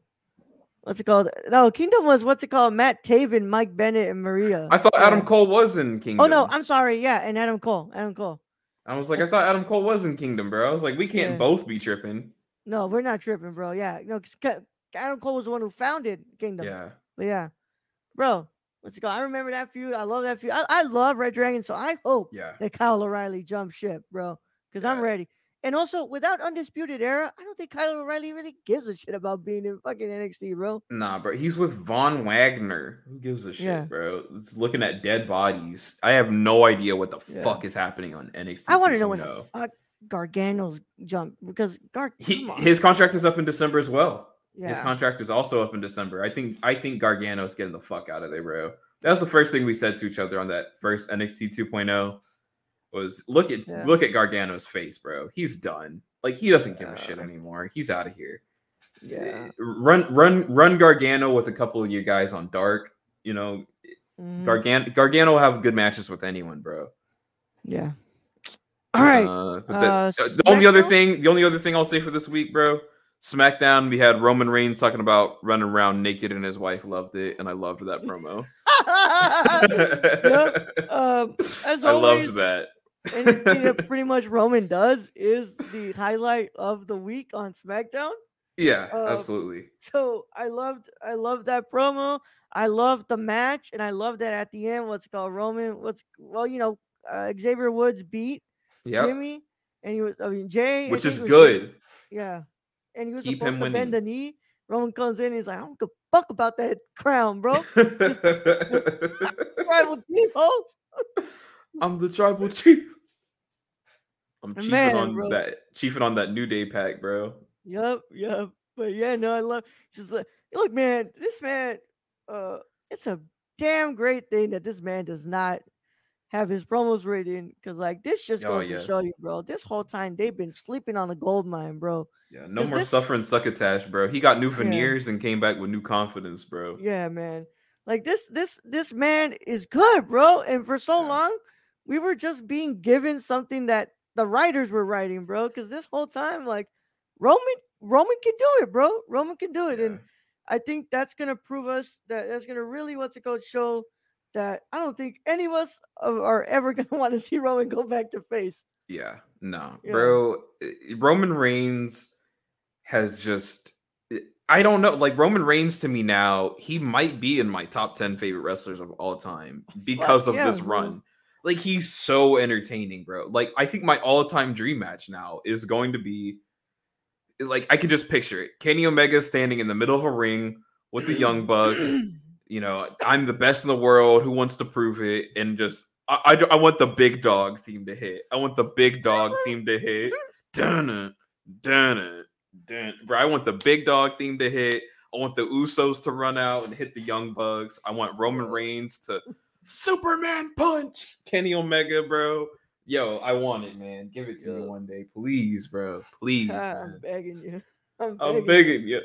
What's it called? No, Kingdom was what's it called? Matt Taven, Mike Bennett, and Maria. I thought yeah. Adam Cole was in Kingdom. Oh no, I'm sorry. Yeah, and Adam Cole. Adam Cole. I was like, I thought Adam Cole was in Kingdom, bro. I was like, we can't yeah. both be tripping. No, we're not tripping, bro. Yeah, no, because Adam Cole was the one who founded Kingdom. Yeah, but yeah, bro. What's it called? I remember that feud. I love that feud. I, I love Red Dragon, so I hope yeah. that Kyle O'Reilly jumps ship, bro. Because yeah. I'm ready. And also, without Undisputed Era, I don't think Kyle O'Reilly really gives a shit about being in fucking NXT, bro. Nah, bro. He's with Von Wagner. Who gives a shit, yeah. bro? It's looking at dead bodies. I have no idea what the yeah. fuck is happening on NXT. I want to know oh. when the fuck Gargano's jump because Gar he, his contract is up in December as well. Yeah. His contract is also up in December. I think I think Gargano's getting the fuck out of there, bro. That was the first thing we said to each other on that first NXT 2.0 was look at yeah. look at Gargano's face, bro. He's done. Like he doesn't give a shit anymore. He's out of here. Yeah. Run run run Gargano with a couple of you guys on Dark. You know, mm-hmm. Gargano Gargano will have good matches with anyone, bro. Yeah. All right. Uh, the, uh, the only other thing, the only other thing I'll say for this week, bro. SmackDown, we had Roman Reigns talking about running around naked, and his wife loved it, and I loved that promo. yep. um, as I always, loved that. anything that pretty much Roman does is the highlight of the week on SmackDown. Yeah, uh, absolutely. So I loved, I loved that promo. I loved the match, and I loved that at the end. What's called Roman? What's well, you know, uh, Xavier Woods beat yep. Jimmy, and he was I mean Jay, which is good. Jimmy. Yeah, and he was Keep supposed to bend the knee. Roman comes in, he's like, I don't give a fuck about that crown, bro. tribal chief, oh. I'm the tribal chief. I'm chiefing Man, on bro. that chiefing on that New Day pack, bro. Yep, yep. But yeah, no, I love just like look, man, this man, uh, it's a damn great thing that this man does not have his promos written because like this just oh, goes yeah. to show you, bro. This whole time they've been sleeping on a gold mine, bro. Yeah, no more this... suffering succotash, bro. He got new veneers yeah. and came back with new confidence, bro. Yeah, man. Like this, this, this man is good, bro. And for so yeah. long, we were just being given something that the writers were writing, bro. Because this whole time, like Roman, Roman can do it, bro. Roman can do it, and I think that's gonna prove us that that's gonna really what's it called show that I don't think any of us are ever going to want to see Roman go back to face. Yeah, no, yeah. bro. Eh, Roman Reigns has just. Eh, I don't know. Like Roman Reigns to me now, he might be in my top 10 favorite wrestlers of all time because of yeah, this bro. run. Like he's so entertaining, bro. Like I think my all-time dream match now is going to be like I can just picture it. Kenny Omega standing in the middle of a ring with the Young Bucks. you know, I'm the best in the world. Who wants to prove it? And just, I, I, I want the big dog theme to hit. I want the big dog theme to hit. Dun it, dun it, dun. Bro, I want the big dog theme to hit. I want the Usos to run out and hit the Young Bucks. I want Roman Reigns to Superman punch Kenny Omega, bro. Yo, I want it, man. Give it to me one day, please, bro. Please. I'm man. begging you. I'm I'm begging. begging you.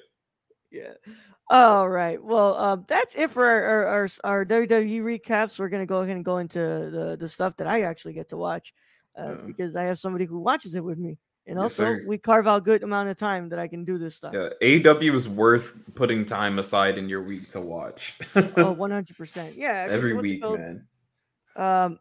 Yeah. All right. Well, um, that's it for our, our our our WWE recaps. We're gonna go ahead and go into the the stuff that I actually get to watch, uh, Yeah. because I have somebody who watches it with me, and also we carve out good amount of time that I can do this stuff. Yeah, AEW is worth putting time aside in your week to watch. Oh, 100 percent. Yeah. Every week, man. Um,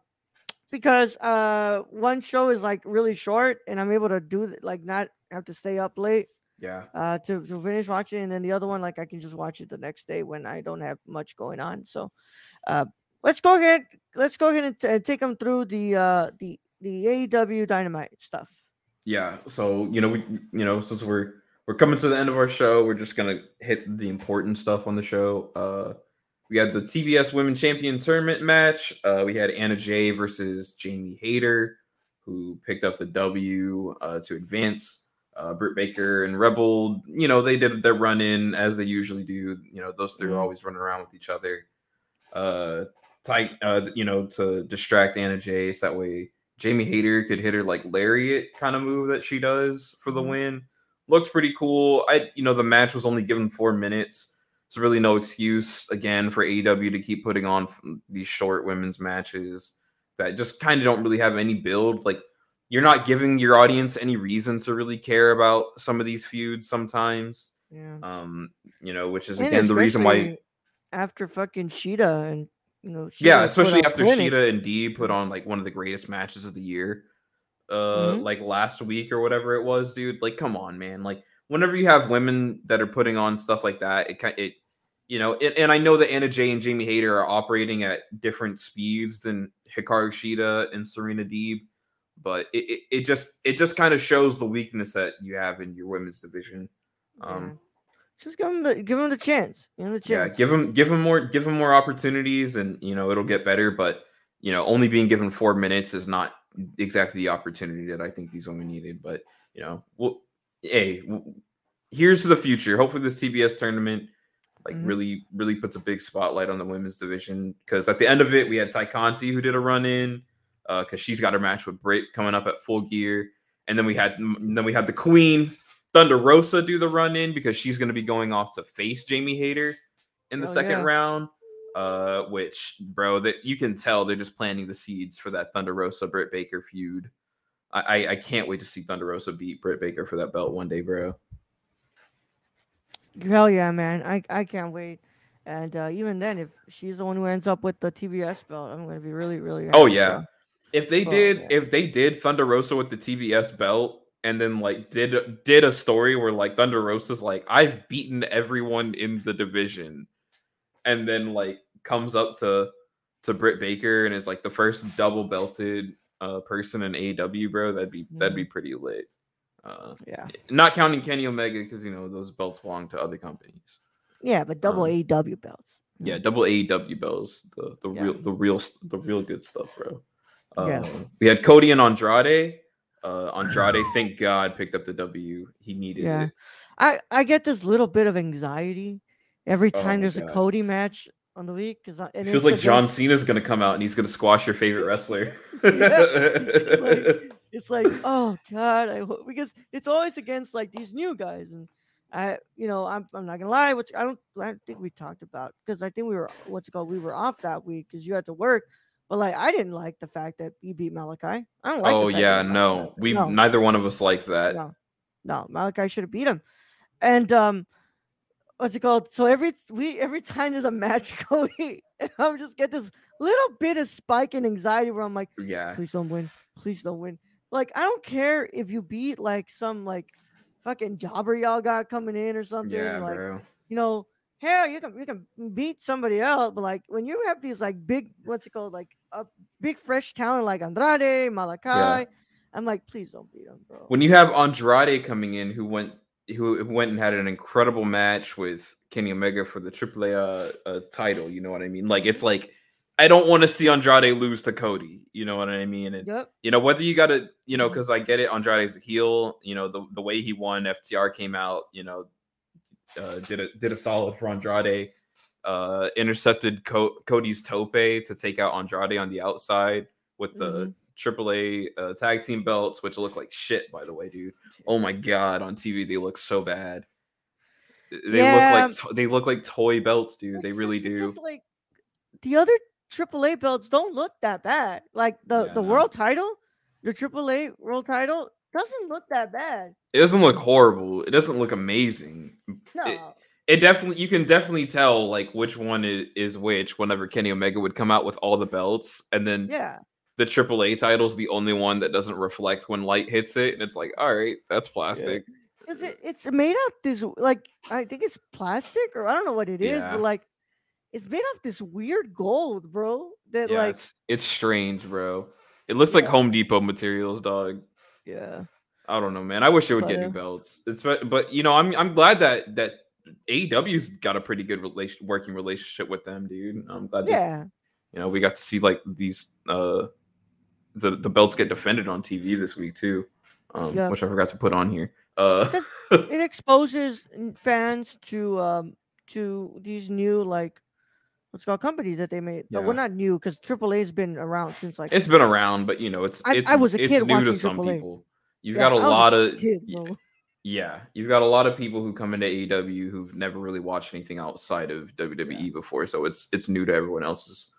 because uh, one show is like really short, and I'm able to do like not have to stay up late. Yeah. uh, to, to finish watching, and then the other one, like I can just watch it the next day when I don't have much going on. So, uh, let's go ahead. Let's go ahead and t- take them through the uh, the the AEW Dynamite stuff. Yeah. So, you know, we you know, since we're we're coming to the end of our show, we're just gonna hit the important stuff on the show. Uh we had the TBS Women Champion Tournament match. Uh we had Anna Jay versus Jamie Hayter, who picked up the W uh to advance. Uh Britt Baker and Rebel, you know, they did their run in as they usually do. You know, those 3 are always running around with each other. Uh tight uh you know, to distract Anna Jay so that way Jamie Hayter could hit her like lariat kind of move that she does for the Mhm. win. Looks pretty cool. I you know the match was only given four minutes. It's really no excuse again for AEW to keep putting on these short women's matches that just kind of don't really have any build. Like you're not giving your audience any reason to really care about some of these feuds sometimes. Yeah. Um, you know, which is And again the reason why after fucking Shida and you know yeah, especially after clinic. Shida and Dee put on like one of the greatest matches of the year, uh, Mhm. like last week or whatever it was, dude. Like, come on, man. Like, whenever you have women that are putting on stuff like that, it kind it, you know, it, and I know that Anna Jay and Jamie Hayter are operating at different speeds than Hikaru Shida and Serena Deeb, but it, it, it just it just kind of shows the weakness that you have in your women's division. Um, Yeah. Just give them the give them the chance. Give them the yeah give him give him more give him more opportunities and you know it'll get better but you know only being given four minutes is not exactly the opportunity that i think these women needed but you know well hey here's the future hopefully this tbs tournament like Mhm. really really puts a big spotlight on the women's division because at the end of it we had Tay Conti who did a run in because she's got her match with Britt coming up at full gear and then we had then we had the queen Thunder Rosa do the run in because she's going to be going off to face Jamie Hayter in the Oh, second yeah. round. Uh, which, bro, that you can tell they're just planting the seeds for that Thunder Rosa Britt Baker feud. I, I I can't wait to see Thunder Rosa beat Britt Baker for that belt one day, bro. Hell yeah, man! I I can't wait. And uh, even then, if she's the one who ends up with the TBS belt, I'm gonna be really really. Oh yeah. If they Oh, did, yeah. if they did Thunder Rosa with the TBS belt, and then like did did a story where like Thunder Rosa's like, I've beaten everyone in the division, and then like comes up to to Britt Baker and is like the first double belted uh person in AEW, bro. That'd be that'd Mm-hmm. be pretty lit. Uh, Yeah, not counting Kenny Omega because you know those belts belong to other companies. yeah, but double Um, AEW belts. Yeah, double AEW belts. the the Yeah. real the real the real good stuff, bro. Uh, Yeah. We had Cody and Andrade. Uh, Andrade, thank God, picked up the W. He needed Yeah. it. I I get this little bit of anxiety every Oh time my there's a Cody match on the week because It feels like John Cena's gonna come out and he's gonna squash your favorite wrestler. It's like, oh god, I hope because it's always against like these new guys, and I, you know, I'm I'm not gonna lie, which I don't I don't think we talked about because I think we were what's it called we were off that week because you had to work, but like I didn't like the fact that he beat Malakai. I don't like. oh yeah, no, we no, neither one of us liked that. no, no, Malakai should have beat him, and um, what's it called? So every we every time there's a match, Cody, I'm just get this little bit of spike in anxiety where I'm like Yeah, please don't win please don't win like i don't care if you beat like some like fucking jobber y'all got coming in or something yeah, like bro. you know hell you can you can beat somebody else but like when you have these like big what's it called like a big fresh talent like andrade malakai i'm like please don't beat him bro When you have Andrade coming in, who went who went and had an incredible match with Kenny Omega for the AAA uh, uh, title. You know what I mean? Like it's like I don't want to see Andrade lose to Cody. You know what I mean? And Yep. you know whether you got to, you know, because I get it. Andrade's a heel. You know the the way he won, FTR came out. You know, uh, did a did a solid for Andrade. Uh, intercepted Co- Cody's tope to take out Andrade on the outside with the Mhm. AAA uh, tag team belts, which look like shit, by the way, dude. Oh my god, on TV they look so bad. They Yeah. look like to- they look like toy belts, dude. They really do. like the other AAA belts don't look that bad. Like the Yeah, the no. world title, the AAA world title doesn't look that bad. It doesn't look horrible. It doesn't look amazing. No. It- it definitely you can definitely tell like which one is, is which whenever Kenny Omega would come out with all the belts and then yeah. the AAA title's the only one that doesn't reflect when light hits it and it's like all right that's plastic Cause it, it's made out this like I think it's plastic or I don't know what it is, Yeah. but like it's made of this weird gold, bro. That yeah like it's, it's strange bro it looks like Home Depot materials dog yeah. I don't know man I wish it would But, get new uh, belts it's but but you know I'm I'm glad that that AEW's got a pretty good relation working relationship with them dude I'm glad that Yeah. you know we got to see like these uh the the belts get defended on tv this week too um Yeah. which i forgot to put on here uh it exposes fans to um to these new like what's called companies that they made. No, Yeah. well, not new because AAA's been around since like it's been around but you know it's I- it's I was a kid new to watching some AAA. people you've Yeah, got a was a lot of kid. Yeah you've got a lot of people who come into AEW who've never really watched anything outside of WWE before so it's it's new to everyone else's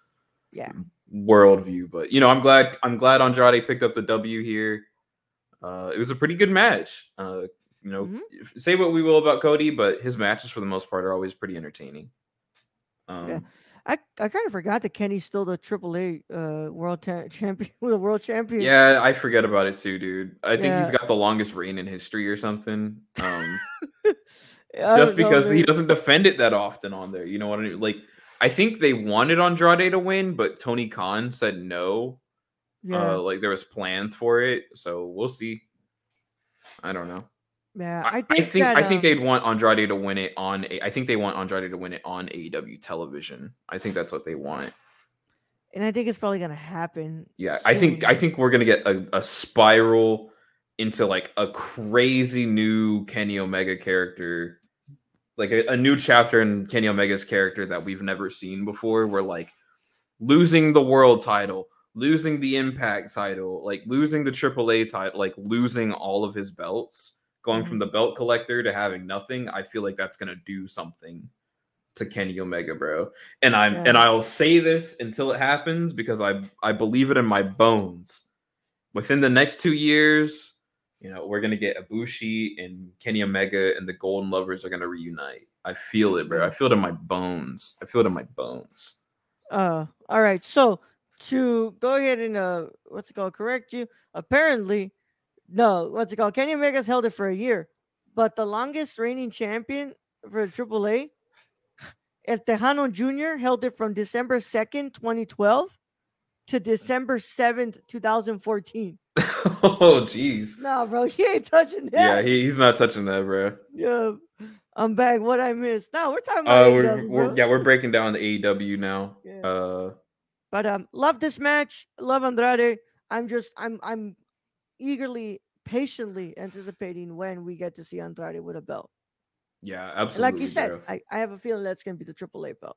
Yeah. worldview but you know I'm glad I'm glad Andrade picked up the W here. Uh it was a pretty good match. Uh you know Mhm. say what we will about Cody but his matches for the most part are always pretty entertaining. Um I, I kind of forgot that Kenny's still the AAA uh world ta- champion, the world champion. Yeah, I forget about it too, dude. I think he's got the longest reign in history or something. Um, just don't know, because he doesn't defend it that often on there. You know what I mean? Like, I think they wanted Andrade to win, but Tony Khan said no. Yeah, Uh, like there was plans for it, so we'll see. I don't know. Yeah. I, I I think think that, I think um, they'd want Andrade to win it on. A, I think they want Andrade to win it on AEW television. I think that's what they want. and I think it's probably gonna happen. Yeah, I think I think we're gonna get a, a spiral into like a crazy new Kenny Omega character, like a, a new chapter in Kenny Omega's character that we've never seen before. Where like losing the world title, losing the Impact title, like losing the AAA title, like losing all of his belts, going from the belt collector to having nothing. I feel like that's gonna do something to Kenny Omega, bro. And I'm and I'll say this until it happens because I I believe it in my bones. Within the next two years, you know, we're gonna get Ibushi and Kenny Omega and the Golden Lovers are gonna reunite. I feel it, bro. I feel it in my bones. I feel it in my bones. Uh, all right. So to go ahead and uh, what's it called? Correct you. Apparently, no. What's it called? Kenny Omega's held it for a year, but the longest reigning champion for AAA, El Texano Jr. held it from December second, twenty twelve, to December seventh, two thousand fourteen. oh, jeez. Nah, bro, he ain't touching Yeah, that. he, he's not touching that, bro. Yeah, I'm back. What I missed? No, we're talking Uh, about. we're, we're yeah, we're breaking down the AEW now. Yeah. Uh, But um, love this match. Love Andrade. I'm just I'm I'm eagerly, patiently anticipating when we get to see Andrade with a belt. yeah, And absolutely. like you said, bro. I, I have a feeling that's gonna be the AAA belt.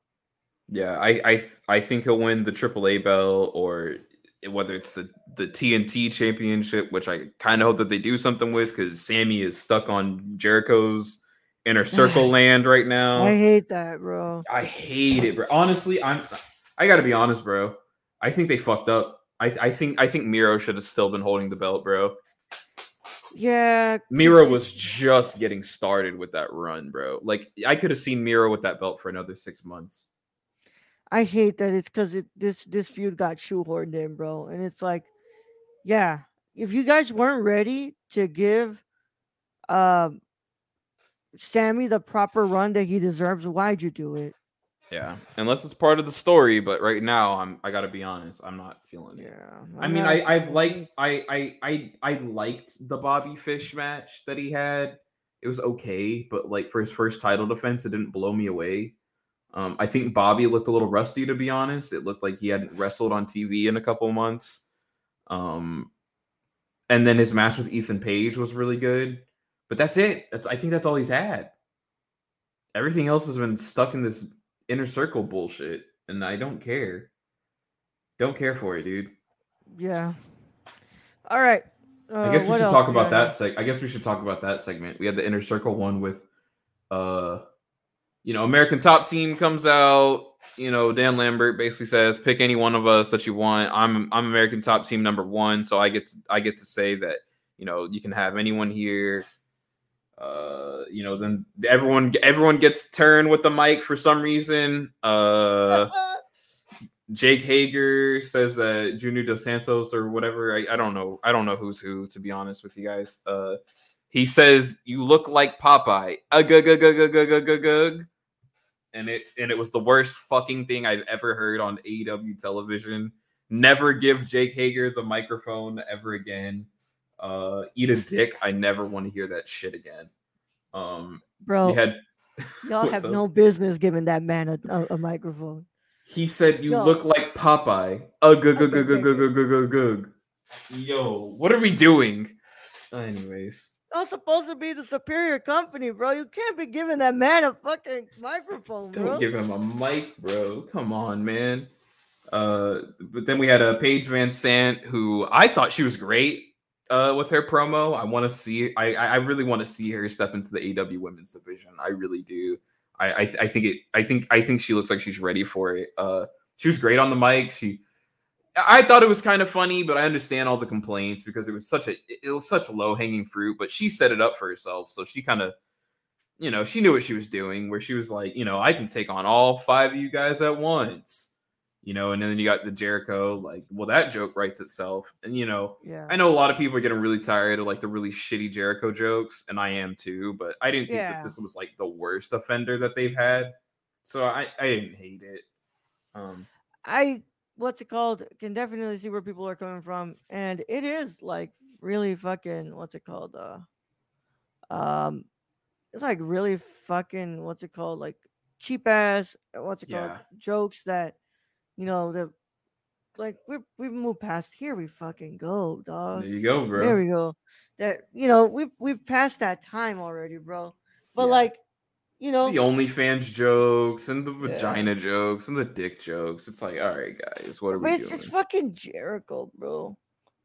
Yeah, I I I think he'll win the AAA belt or eh, whether it's the the TNT championship, which I kind of hope that they do something with because Sammy is stuck on Jericho's inner circle land right now. I hate that, bro. I hate it, bro. Honestly, I'm I gotta be honest, bro. I think they fucked up. I I think I think Miro should have still been holding the belt, bro. Yeah, Miro was just getting started with that run, bro. Like I could have seen Miro with that belt for another six months. I hate that it's because it this this feud got shoehorned in, bro. And it's like, yeah, if you guys weren't ready to give um Sammy the proper run that he deserves, why'd you do it? Yeah, unless it's part of the story. But right now, I'm I gotta be honest. I'm not feeling it. Yeah, I I'm mean, I I've liked. I I I I liked the Bobby Fish match that he had. it was okay, but like for his first title defense, it didn't blow me away. Um, I think Bobby looked a little rusty, to be honest. It looked like he hadn't wrestled on TV in a couple months. Um, and then his match with Ethan Page was really good, but that's it. That's I think that's all he's had. Everything else has been stuck in this inner circle bullshit, and I don't care. Don't care for it, dude. Yeah. All right. Uh, I guess we should talk about that seg. I guess we should talk about that segment. We had the inner circle one with, uh, you know, American Top Team comes out. You know, Dan Lambert basically says, "Pick any one of us that you want." I'm I'm American Top Team number one, so I get to I get to say that you know you can have anyone here. Uh, you know, then everyone everyone gets turned with the mic for some reason. Uh. Jake Hager says that Junior Dos Santos or whatever. I, I don't know. I don't know who's who, to be honest with you guys. Uh, he says you look like Popeye. Ugh. And it and it was the worst fucking thing I've ever heard on AEW television. Never give Jake Hager the microphone ever again uh, eat a dick. I never want to hear that shit again. Um, Bro, had, y'all have up? no business giving that man a, a, a microphone. He said, "You Yo. look like Popeye." Ugh, gug, gug, gug, gug, gug, gug. Yo, what are we doing? Anyways, I'm supposed to be the superior company, bro. You can't be giving that man a fucking microphone, bro. Don't give him a mic, bro. Come on, man. Uh, but then we had a uh, Paige VanZant, who I thought she was great uh with her promo. I want to see I I really want to see her step into the AW women's division. I really do. I I, I think it I think I think she looks like she's ready for it. Uh she was great on the mic. She I thought it was kind of funny, but I understand all the complaints because it was such a it was such low hanging fruit. But she set it up for herself, so she kind of, you know, she knew what she was doing. Where she was like, you know, I can take on all five of you guys at once, you know. And then you got the Jericho, like, well, that joke writes itself. And you know, Yeah. I know a lot of people are getting really tired of like the really shitty Jericho jokes, and I am too. But I didn't think Yeah. that this was like the worst offender that they've had, so I I didn't hate it. Um, I what's it called? Can definitely see where people are coming from, and it is like really fucking what's it called? Uh, um, it's like really fucking what's it called? Like cheap ass what's it called? Jokes that you know the like we we've moved past. Here we fucking go, dog. there you go, bro. There we go. That you know we've we've passed that time already, bro. But Yeah. like, you know, the OnlyFans jokes and the Yeah. vagina jokes and the dick jokes. It's like, all right, guys, what are but we it's doing? it's fucking Jericho, bro.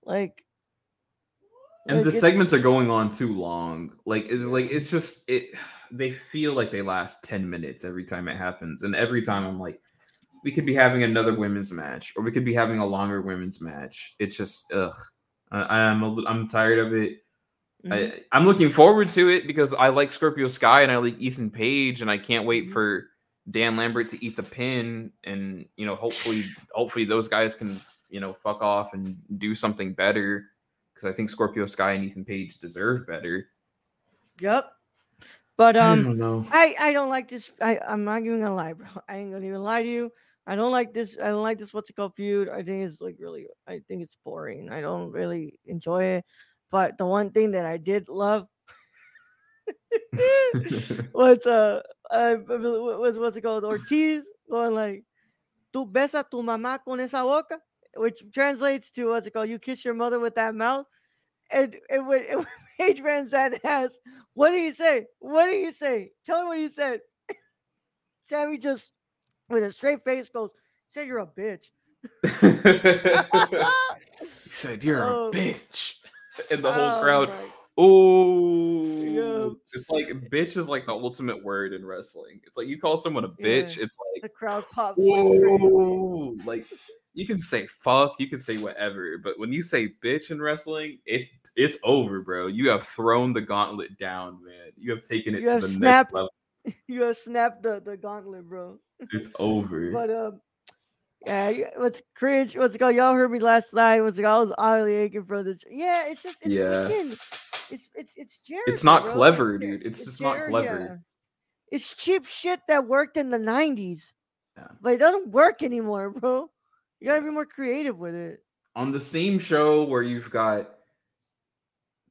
Like, and like, the segments are going on too long. Like, it, like it's just it. They feel like they last ten minutes every time it happens, and every time I'm like, we could be having another women's match, or we could be having a longer women's match. It's just ugh. I, I'm a, I'm tired of it. mhm. I, I'm looking forward to it because I like Scorpio Sky and I like Ethan Page, and I can't wait Mhm. for Dan Lambert to eat the pin, and you know, hopefully, hopefully those guys can you know fuck off and do something better because I think Scorpio Sky and Ethan Page deserve better. Yep. But I um, don't. I I don't like this. I I'm not even gonna lie, bro. I ain't gonna even lie to you. I don't like this. I don't like this. What's it called? Feud. I think it's like really. I think it's boring. I don't really enjoy it. But the one thing that I did love was uh, uh was what's it called? Ortiz going like, "Tu besa tu mamá con esa boca," which translates to what's it called? You kiss your mother with that mouth. And and when, and when Paige VanZant asked, "What do you say? What do you say? Tell me what you said." Sammy just, with a straight face, goes, "Said you're a um, bitch." he said, "You're Oh. a bitch," and the whole Oh crowd. my- Oh, Yeah. it's like bitch is like the ultimate word in wrestling. It's like you call someone a bitch, Yeah. it's like The crowd pops. like whoa, like you can say fuck, you can say whatever, but when you say bitch in wrestling, it's it's over, bro. You have thrown the gauntlet down, man. You have taken it You to have the snapped- next level. You have snapped the, the gauntlet, bro. It's over. But um, yeah, what's cringe? What's it called? Y'all heard me last night. What's called? I was oddly aching for the. Yeah, it's just it's Yeah. freaking- it's it's it's Jericho, it's not bro. clever, dude. It's just not clever. yeah. It's cheap shit that worked in the '90s, Yeah. but it doesn't work anymore, bro. You gotta be more creative with it. on the same show where you've got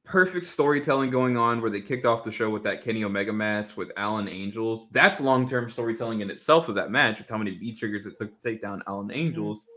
perfect storytelling going on where they kicked off the show with that Kenny Omega match with Alan Angels. That's long term storytelling in itself of that match with how many V triggers it took to take down Alan Angels.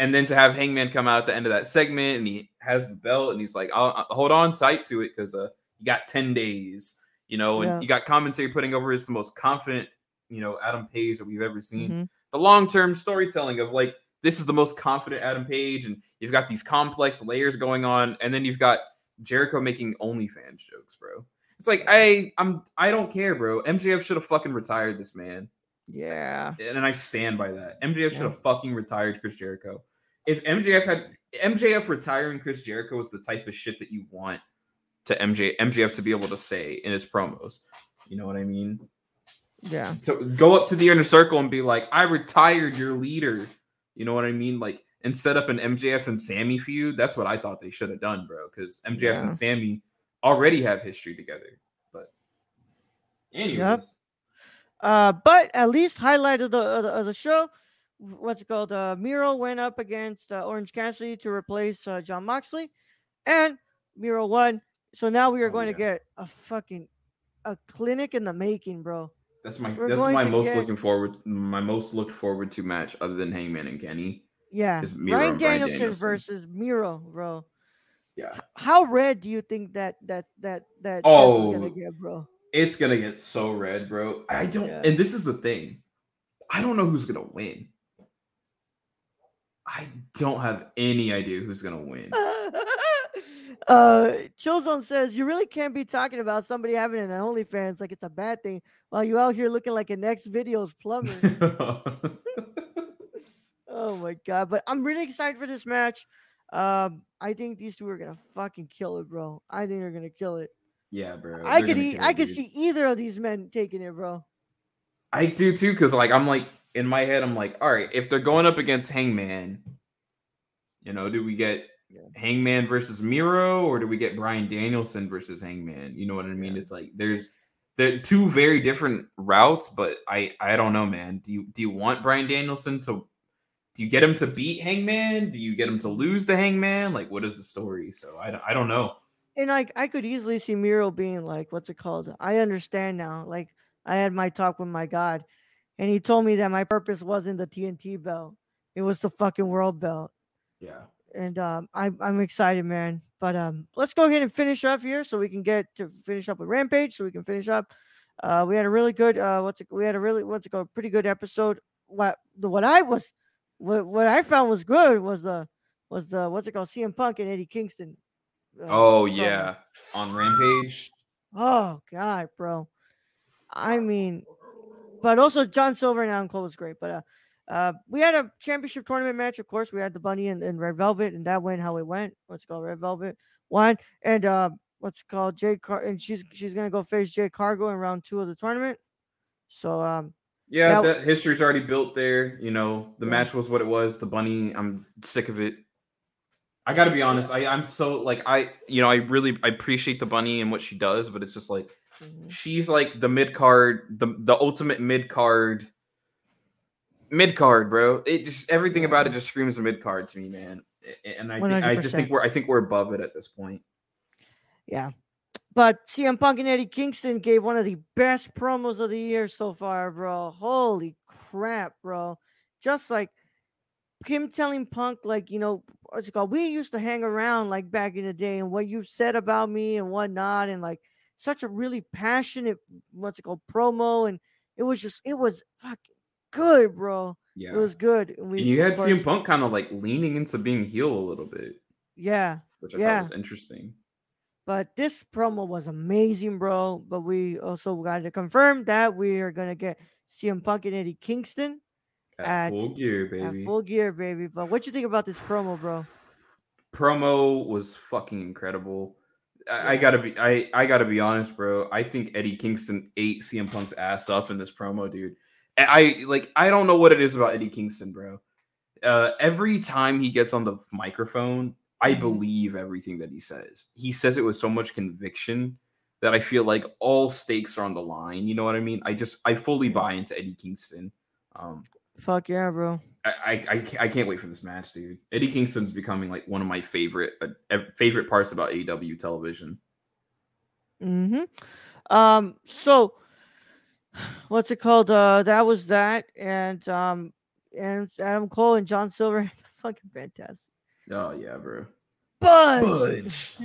And then to have Hangman come out at the end of that segment and he has the belt and he's like, I'll, I'll hold on tight to it because uh, you got 10 days, you know, and Yeah. you got commentary putting over as the most confident, you know, Adam Page that we've ever seen Mhm. the long term storytelling of like this is the most confident Adam Page, and you've got these complex layers going on, and then you've got Jericho making OnlyFans jokes, bro. It's like I I'm I don't care, bro. MJF should have fucking retired this man, Yeah. and and I stand by that. MJF should have fucking retired Chris Jericho. If MJF had MJF retiring Chris Jericho was the type of shit that you want to MJ MJF to be able to say in his promos. You know what I mean? Yeah. So go up to the inner circle and be like, I retired your leader. You know what I mean? Like, and set up an MJF and Sammy feud. That's what I thought they should have done, bro. Because MJF Yeah. and Sammy already have history together. But, anyways, Uh, but at least highlight of the of the, show, what's it called? Uh, Miro went up against uh, Orange Cassidy to replace uh, Jon Moxley, and Miro won. So now we are Oh, going yeah. to get a fucking a clinic in the making, bro. that's my we're that's my most get- looking forward my most looked forward to match other than Hangman and Kenny. Yeah, Bryan Danielson, Danielson. versus Miro, bro. Yeah, How red do you think that that that that chest is Oh. gonna get, bro? it's gonna get so red, bro. I don't, Yeah. and this is the thing. I don't know who's gonna win. I don't have any idea who's gonna win. uh Chillzone says you really can't be talking about somebody having an OnlyFans like it's a bad thing while you out here looking like a next video's plumber. oh my god. But I'm really excited for this match. Um, I think these two are gonna fucking kill it, bro. I think they're gonna kill it. yeah, bro. I they're could gonna I it, could see either of these men taking it, bro. I do too, because like I'm like in my head, I'm like, all right, if they're going up against Hangman, you know, do we get Yeah. Hangman versus Miro, or do we get Bryan Danielson versus Hangman? You know what I mean? Yeah. It's like there's the two very different routes, but I I don't know, man. Do you do you want Bryan Danielson to do you get him to beat Hangman? Do you get him to lose to Hangman? Like, what is the story? So I don't, I don't know. And like I could easily see Miro being like, what's it called? I understand now. Like I had my talk with my God, and he told me that my purpose wasn't the TNT belt; it was the fucking world belt. Yeah. And um, I'm I'm excited, man. But um, let's go ahead and finish up here so we can get to finish up with Rampage, so we can finish up. Uh, we had a really good uh, what's it? We had a really what's it called? Pretty good episode. What the what I was, what what I found was good was the was the what's it called? CM Punk and Eddie Kingston. uh, Oh yeah, on Rampage. Oh God, bro. I mean, but also John Silver and Adam Cole was great. But uh, uh, we had a championship tournament match. Of course, we had the Bunny and, and Red Velvet, and that went how it went. What's it called Red Velvet won, and uh, what's it called Jay Car, and she's she's gonna go face Jade Cargill in round two of the tournament. So um, Yeah, that history's already built there. You know, the Yeah. match was what it was. The bunny, I'm sick of it. I got to be honest. I I'm so like I you know I really I appreciate the bunny and what she does, but it's just like mhm. she's like the mid card, the the ultimate mid card, mid card, bro. It just everything about it just screams mid card to me, man. And I think, I just think we're I think we're above it at this point. yeah. But CM Punk and Eddie Kingston gave one of the best promos of the year so far, bro. Holy crap, bro. Just like him telling Punk, like, you know, what's it called? We used to hang around like back in the day and what you said about me and whatnot, and like such a really passionate, what's it called, promo. And it was just, it was fucking good, bro. Yeah. It was good. And we, and you had course- CM Punk kind of like leaning into being heel a little bit, Yeah. which I Yeah. thought was interesting. But this promo was amazing, bro. But we also got to confirm that we are gonna get CM Punk and Eddie Kingston At, At- full gear, at baby. full gear, baby. But what you think about this promo, bro? Promo was fucking incredible. I, I gotta be I, I gotta be honest, bro. I think Eddie Kingston ate CM Punk's ass up in this promo, dude. I like I don't know what it is about Eddie Kingston, bro. Uh, every time he gets on the microphone, I Mhm. believe everything that he says. He says it with so much conviction that I feel like all stakes are on the line. You know what I mean? I just I fully buy into Eddie Kingston. Um, Fuck yeah, bro. I, I I I can't wait for this match, dude. Eddie Kingston's becoming like one of my favorite uh, favorite parts about AEW television. Mm hmm Um. So, what's it called? Uh, that was that, and um, and Adam Cole and John Silver, fucking fantastic. Oh yeah, bro. Budge.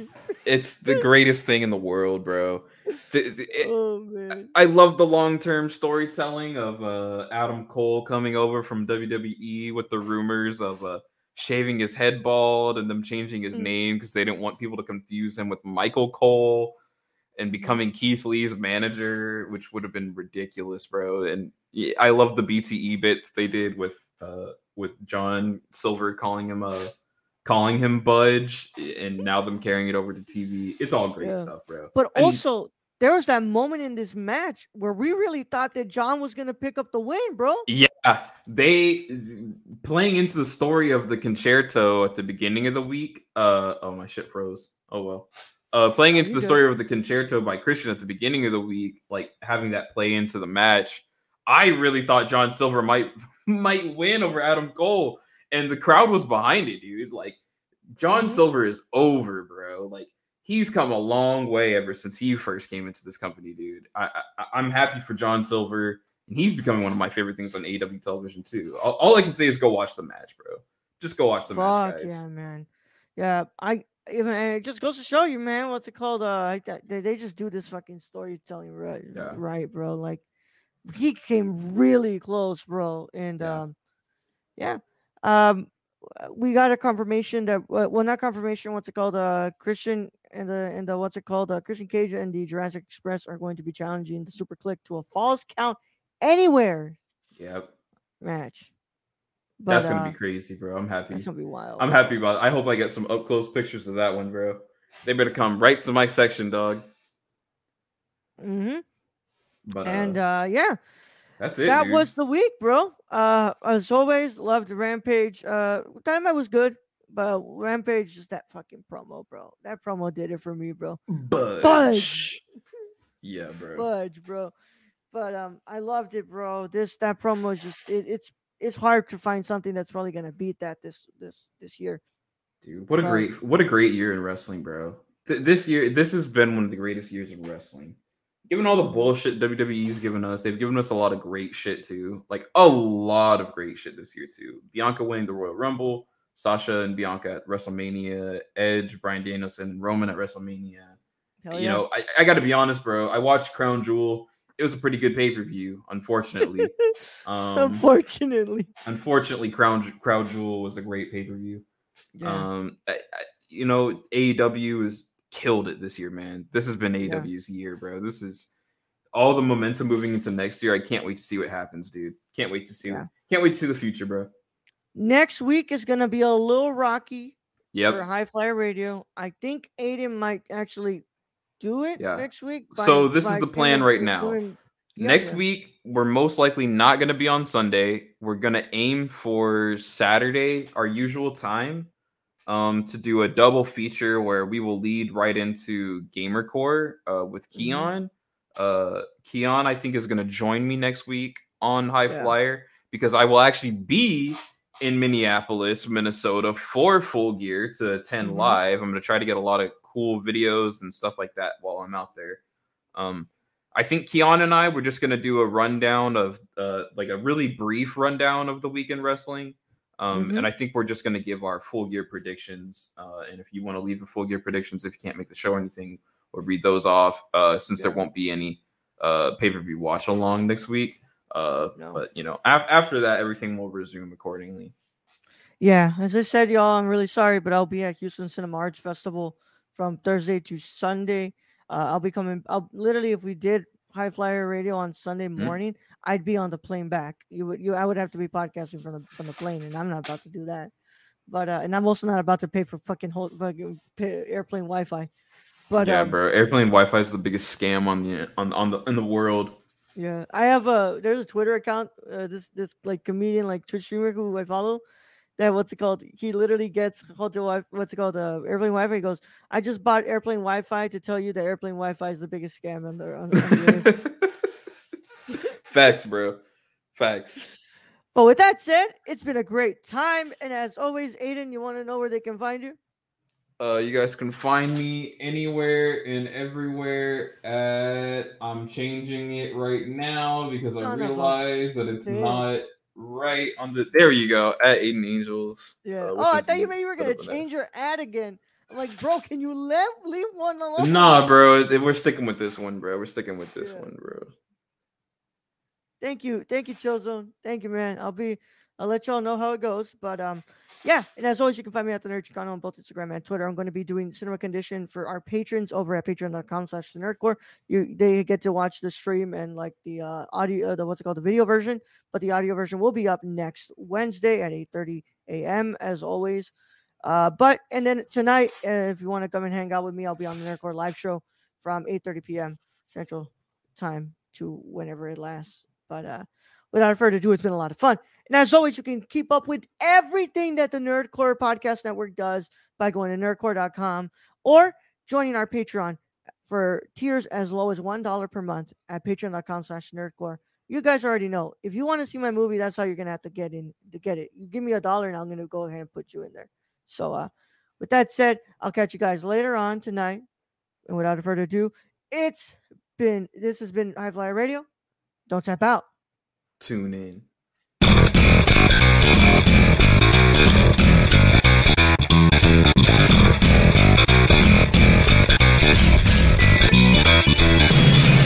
it's the greatest thing in the world, bro. The- the- it- oh man. I love the long term storytelling of uh, Adam Cole coming over from WWE with the rumors of uh, shaving his head bald and them changing his Mm. name because they didn't want people to confuse him with Michael Cole and becoming Keith Lee's manager, which would have been ridiculous, bro. And I love the BTE bit they did with uh, with John Silver calling him a calling him Budge, and now them carrying it over to TV. It's all great Yeah. stuff, bro. But And- also, there was that moment in this match where we really thought that John was gonna pick up the win, bro. Yeah, they playing into the story of the concerto at the beginning of the week. Uh oh, my shit froze. Oh well. Uh, playing into the story of the concerto by Christian at the beginning of the week, like having that play into the match. I really thought John Silver might might win over Adam Cole, and the crowd was behind it, dude. Like John Mhm. Silver is over, bro. Like he's come a long way ever since he first came into this company, dude. I, I I'm happy for John Silver, and he's becoming one of my favorite things on AEW television too. All, all I can say is go watch the match, bro. Just go watch the match, Fuck guys. yeah, man. Yeah, I even it just goes to show you, man. What's it called? Uh, they, they just do this fucking storytelling right, Yeah. right, bro. Like he came really close, bro, and Yeah. um, yeah, um, uh, we got a confirmation that uh, well, not confirmation. What's it called? Uh, Christian and the and the what's it called? Uh, Christian Cage and the Jurassic Express are going to be challenging the SuperKliq to a falls count anywhere Yep, match. that's gonna uh, be crazy, bro. I'm happy. That's gonna be wild. I'm happy about. It. I hope I get some up close pictures of that one, bro. They better come right to my section, dog. Mm-hmm. But And uh, uh, yeah, that's it. that dude. was the week, bro. Uh, as always, loved Rampage. Uh, Dynamite was good, but Rampage just that fucking promo, bro. That promo did it for me, bro. Budge. Budge. Yeah, bro. Fudge, bro. But um, I loved it, bro. This that promo is just it, it's it's hard to find something that's probably gonna beat that this this this year. Dude, what a great what a great year in wrestling, bro. Th- this year, this has been one of the greatest years of wrestling. Given all the bullshit WWE's given us, they've given us a lot of great shit too. Like a lot of great shit this year too. Bianca winning the Royal Rumble, Sasha and Bianca at WrestleMania, Edge, Bryan Danielson, Roman at WrestleMania. Hell you know, I, I got to be honest, bro. I watched Crown Jewel. It was a pretty good pay per view. Unfortunately, um, Unfortunately, unfortunately, Crown Crown Jewel was a great pay per view. yeah. Um, I, I, you know, AEW has killed it this year, man. This has been Yeah. Year, bro. This is all the momentum moving into next year. I can't wait to see what happens, dude. Can't wait to see. Yeah. Can't wait to see the future, bro. Next week is gonna be a little rocky for Yep. High Flyer Radio. I think Aiden might actually do it Yeah. next week. So this is the plan right now. doing- yeah, Next week, we're most likely not to be on Sunday. We're to aim for Saturday, our usual time, um, to do a double feature where we will lead right into GamerCore uh, with Mhm. Keon. Uh, Keon, I think, is going to join me next week on High Yeah. Flyer because I will actually be in Minneapolis, Minnesota for Full Gear to attend Mhm. live. I'm going to try to get a lot of cool videos and stuff like that while I'm out there. Um, I think Keon and I we're just gonna do a rundown of uh like a really brief rundown of the weekend wrestling. Um, Mhm. and I think we're just gonna give our full gear predictions. Uh, and if you want to leave the full gear predictions, if you can't make the show or anything, we'll read those off. Uh, since there won't be any uh pay per view watch along next week. Uh, No. but you know, af- after that, everything will resume accordingly. Yeah, as I said, y'all, I'm really sorry, but I'll be at Houston Cinema Arts Festival from Thursday to Sunday. Uh, I'll be coming. I'll literally, if we did High Flyer Radio on Sunday Mm-hmm. I'd be on the plane back. You would, you, I would have to be podcasting from the from the plane, and I'm not about to do that. But uh, and I'm also not about to pay for fucking whole fucking airplane Wi-Fi. But yeah, um, bro. Airplane Wi-Fi is the biggest scam on the on on the in the world. Yeah, I have a there's a Twitter account. Uh, this this like comedian like Twitch streamer who I follow. That what's it called? He literally gets hotel wi What's it called? Uh, airplane Wi-Fi. He goes, I just bought airplane Wi-Fi to tell you that airplane Wi-Fi is the biggest scam on the. On, on the earth." Facts, bro. Facts. But with that said, it's been a great time. And as always, Aiden, you want to know where they can find you? Uh, you guys can find me anywhere and everywhere at I'm changing it right now because I Son realize that it's bitch. not right on the there you go at Aiden Angels. Yeah. uh, oh, I thought you Z meant you were gonna change your ad again. I'm like, bro, can you leave leave one alone? Nah, bro, we're sticking with this one, bro. We're sticking with this Yeah. one, bro. Thank you, thank you, Chillzone. Thank you, man. I'll be, I'll let y'all know how it goes. But um, yeah. And as always, you can find me at the Nerd Chicano on both Instagram and Twitter. I'm going to be doing cinema condition for our patrons over at Patreon.com/slash The Nerd Corps. You they get to watch the stream and like the uh audio, uh, the what's it called, the video version. But the audio version will be up next Wednesday at 8:30 a.m. As always. Uh, but and then tonight, uh, if you want to come and hang out with me, I'll be on the Nerd Corps live show from 8:30 p.m. Central Time to whenever it lasts. But uh, without further ado, it's been a lot of fun. And as always, you can keep up with everything that the Nerd Corps Podcast Network does by going to nerdcorps.com or joining our Patreon for tiers as low as one dollar per month at patreon.com slash nerdcorps. You guys already know. If you want to see my movie, that's how you're gonna have to get in to get it. You give me a dollar and I'm gonna go ahead and put you in there. So uh with that said, I'll catch you guys later on tonight. And without further ado, it's been this has been High Flyer Radio. Don't tap out. Tune in. Thank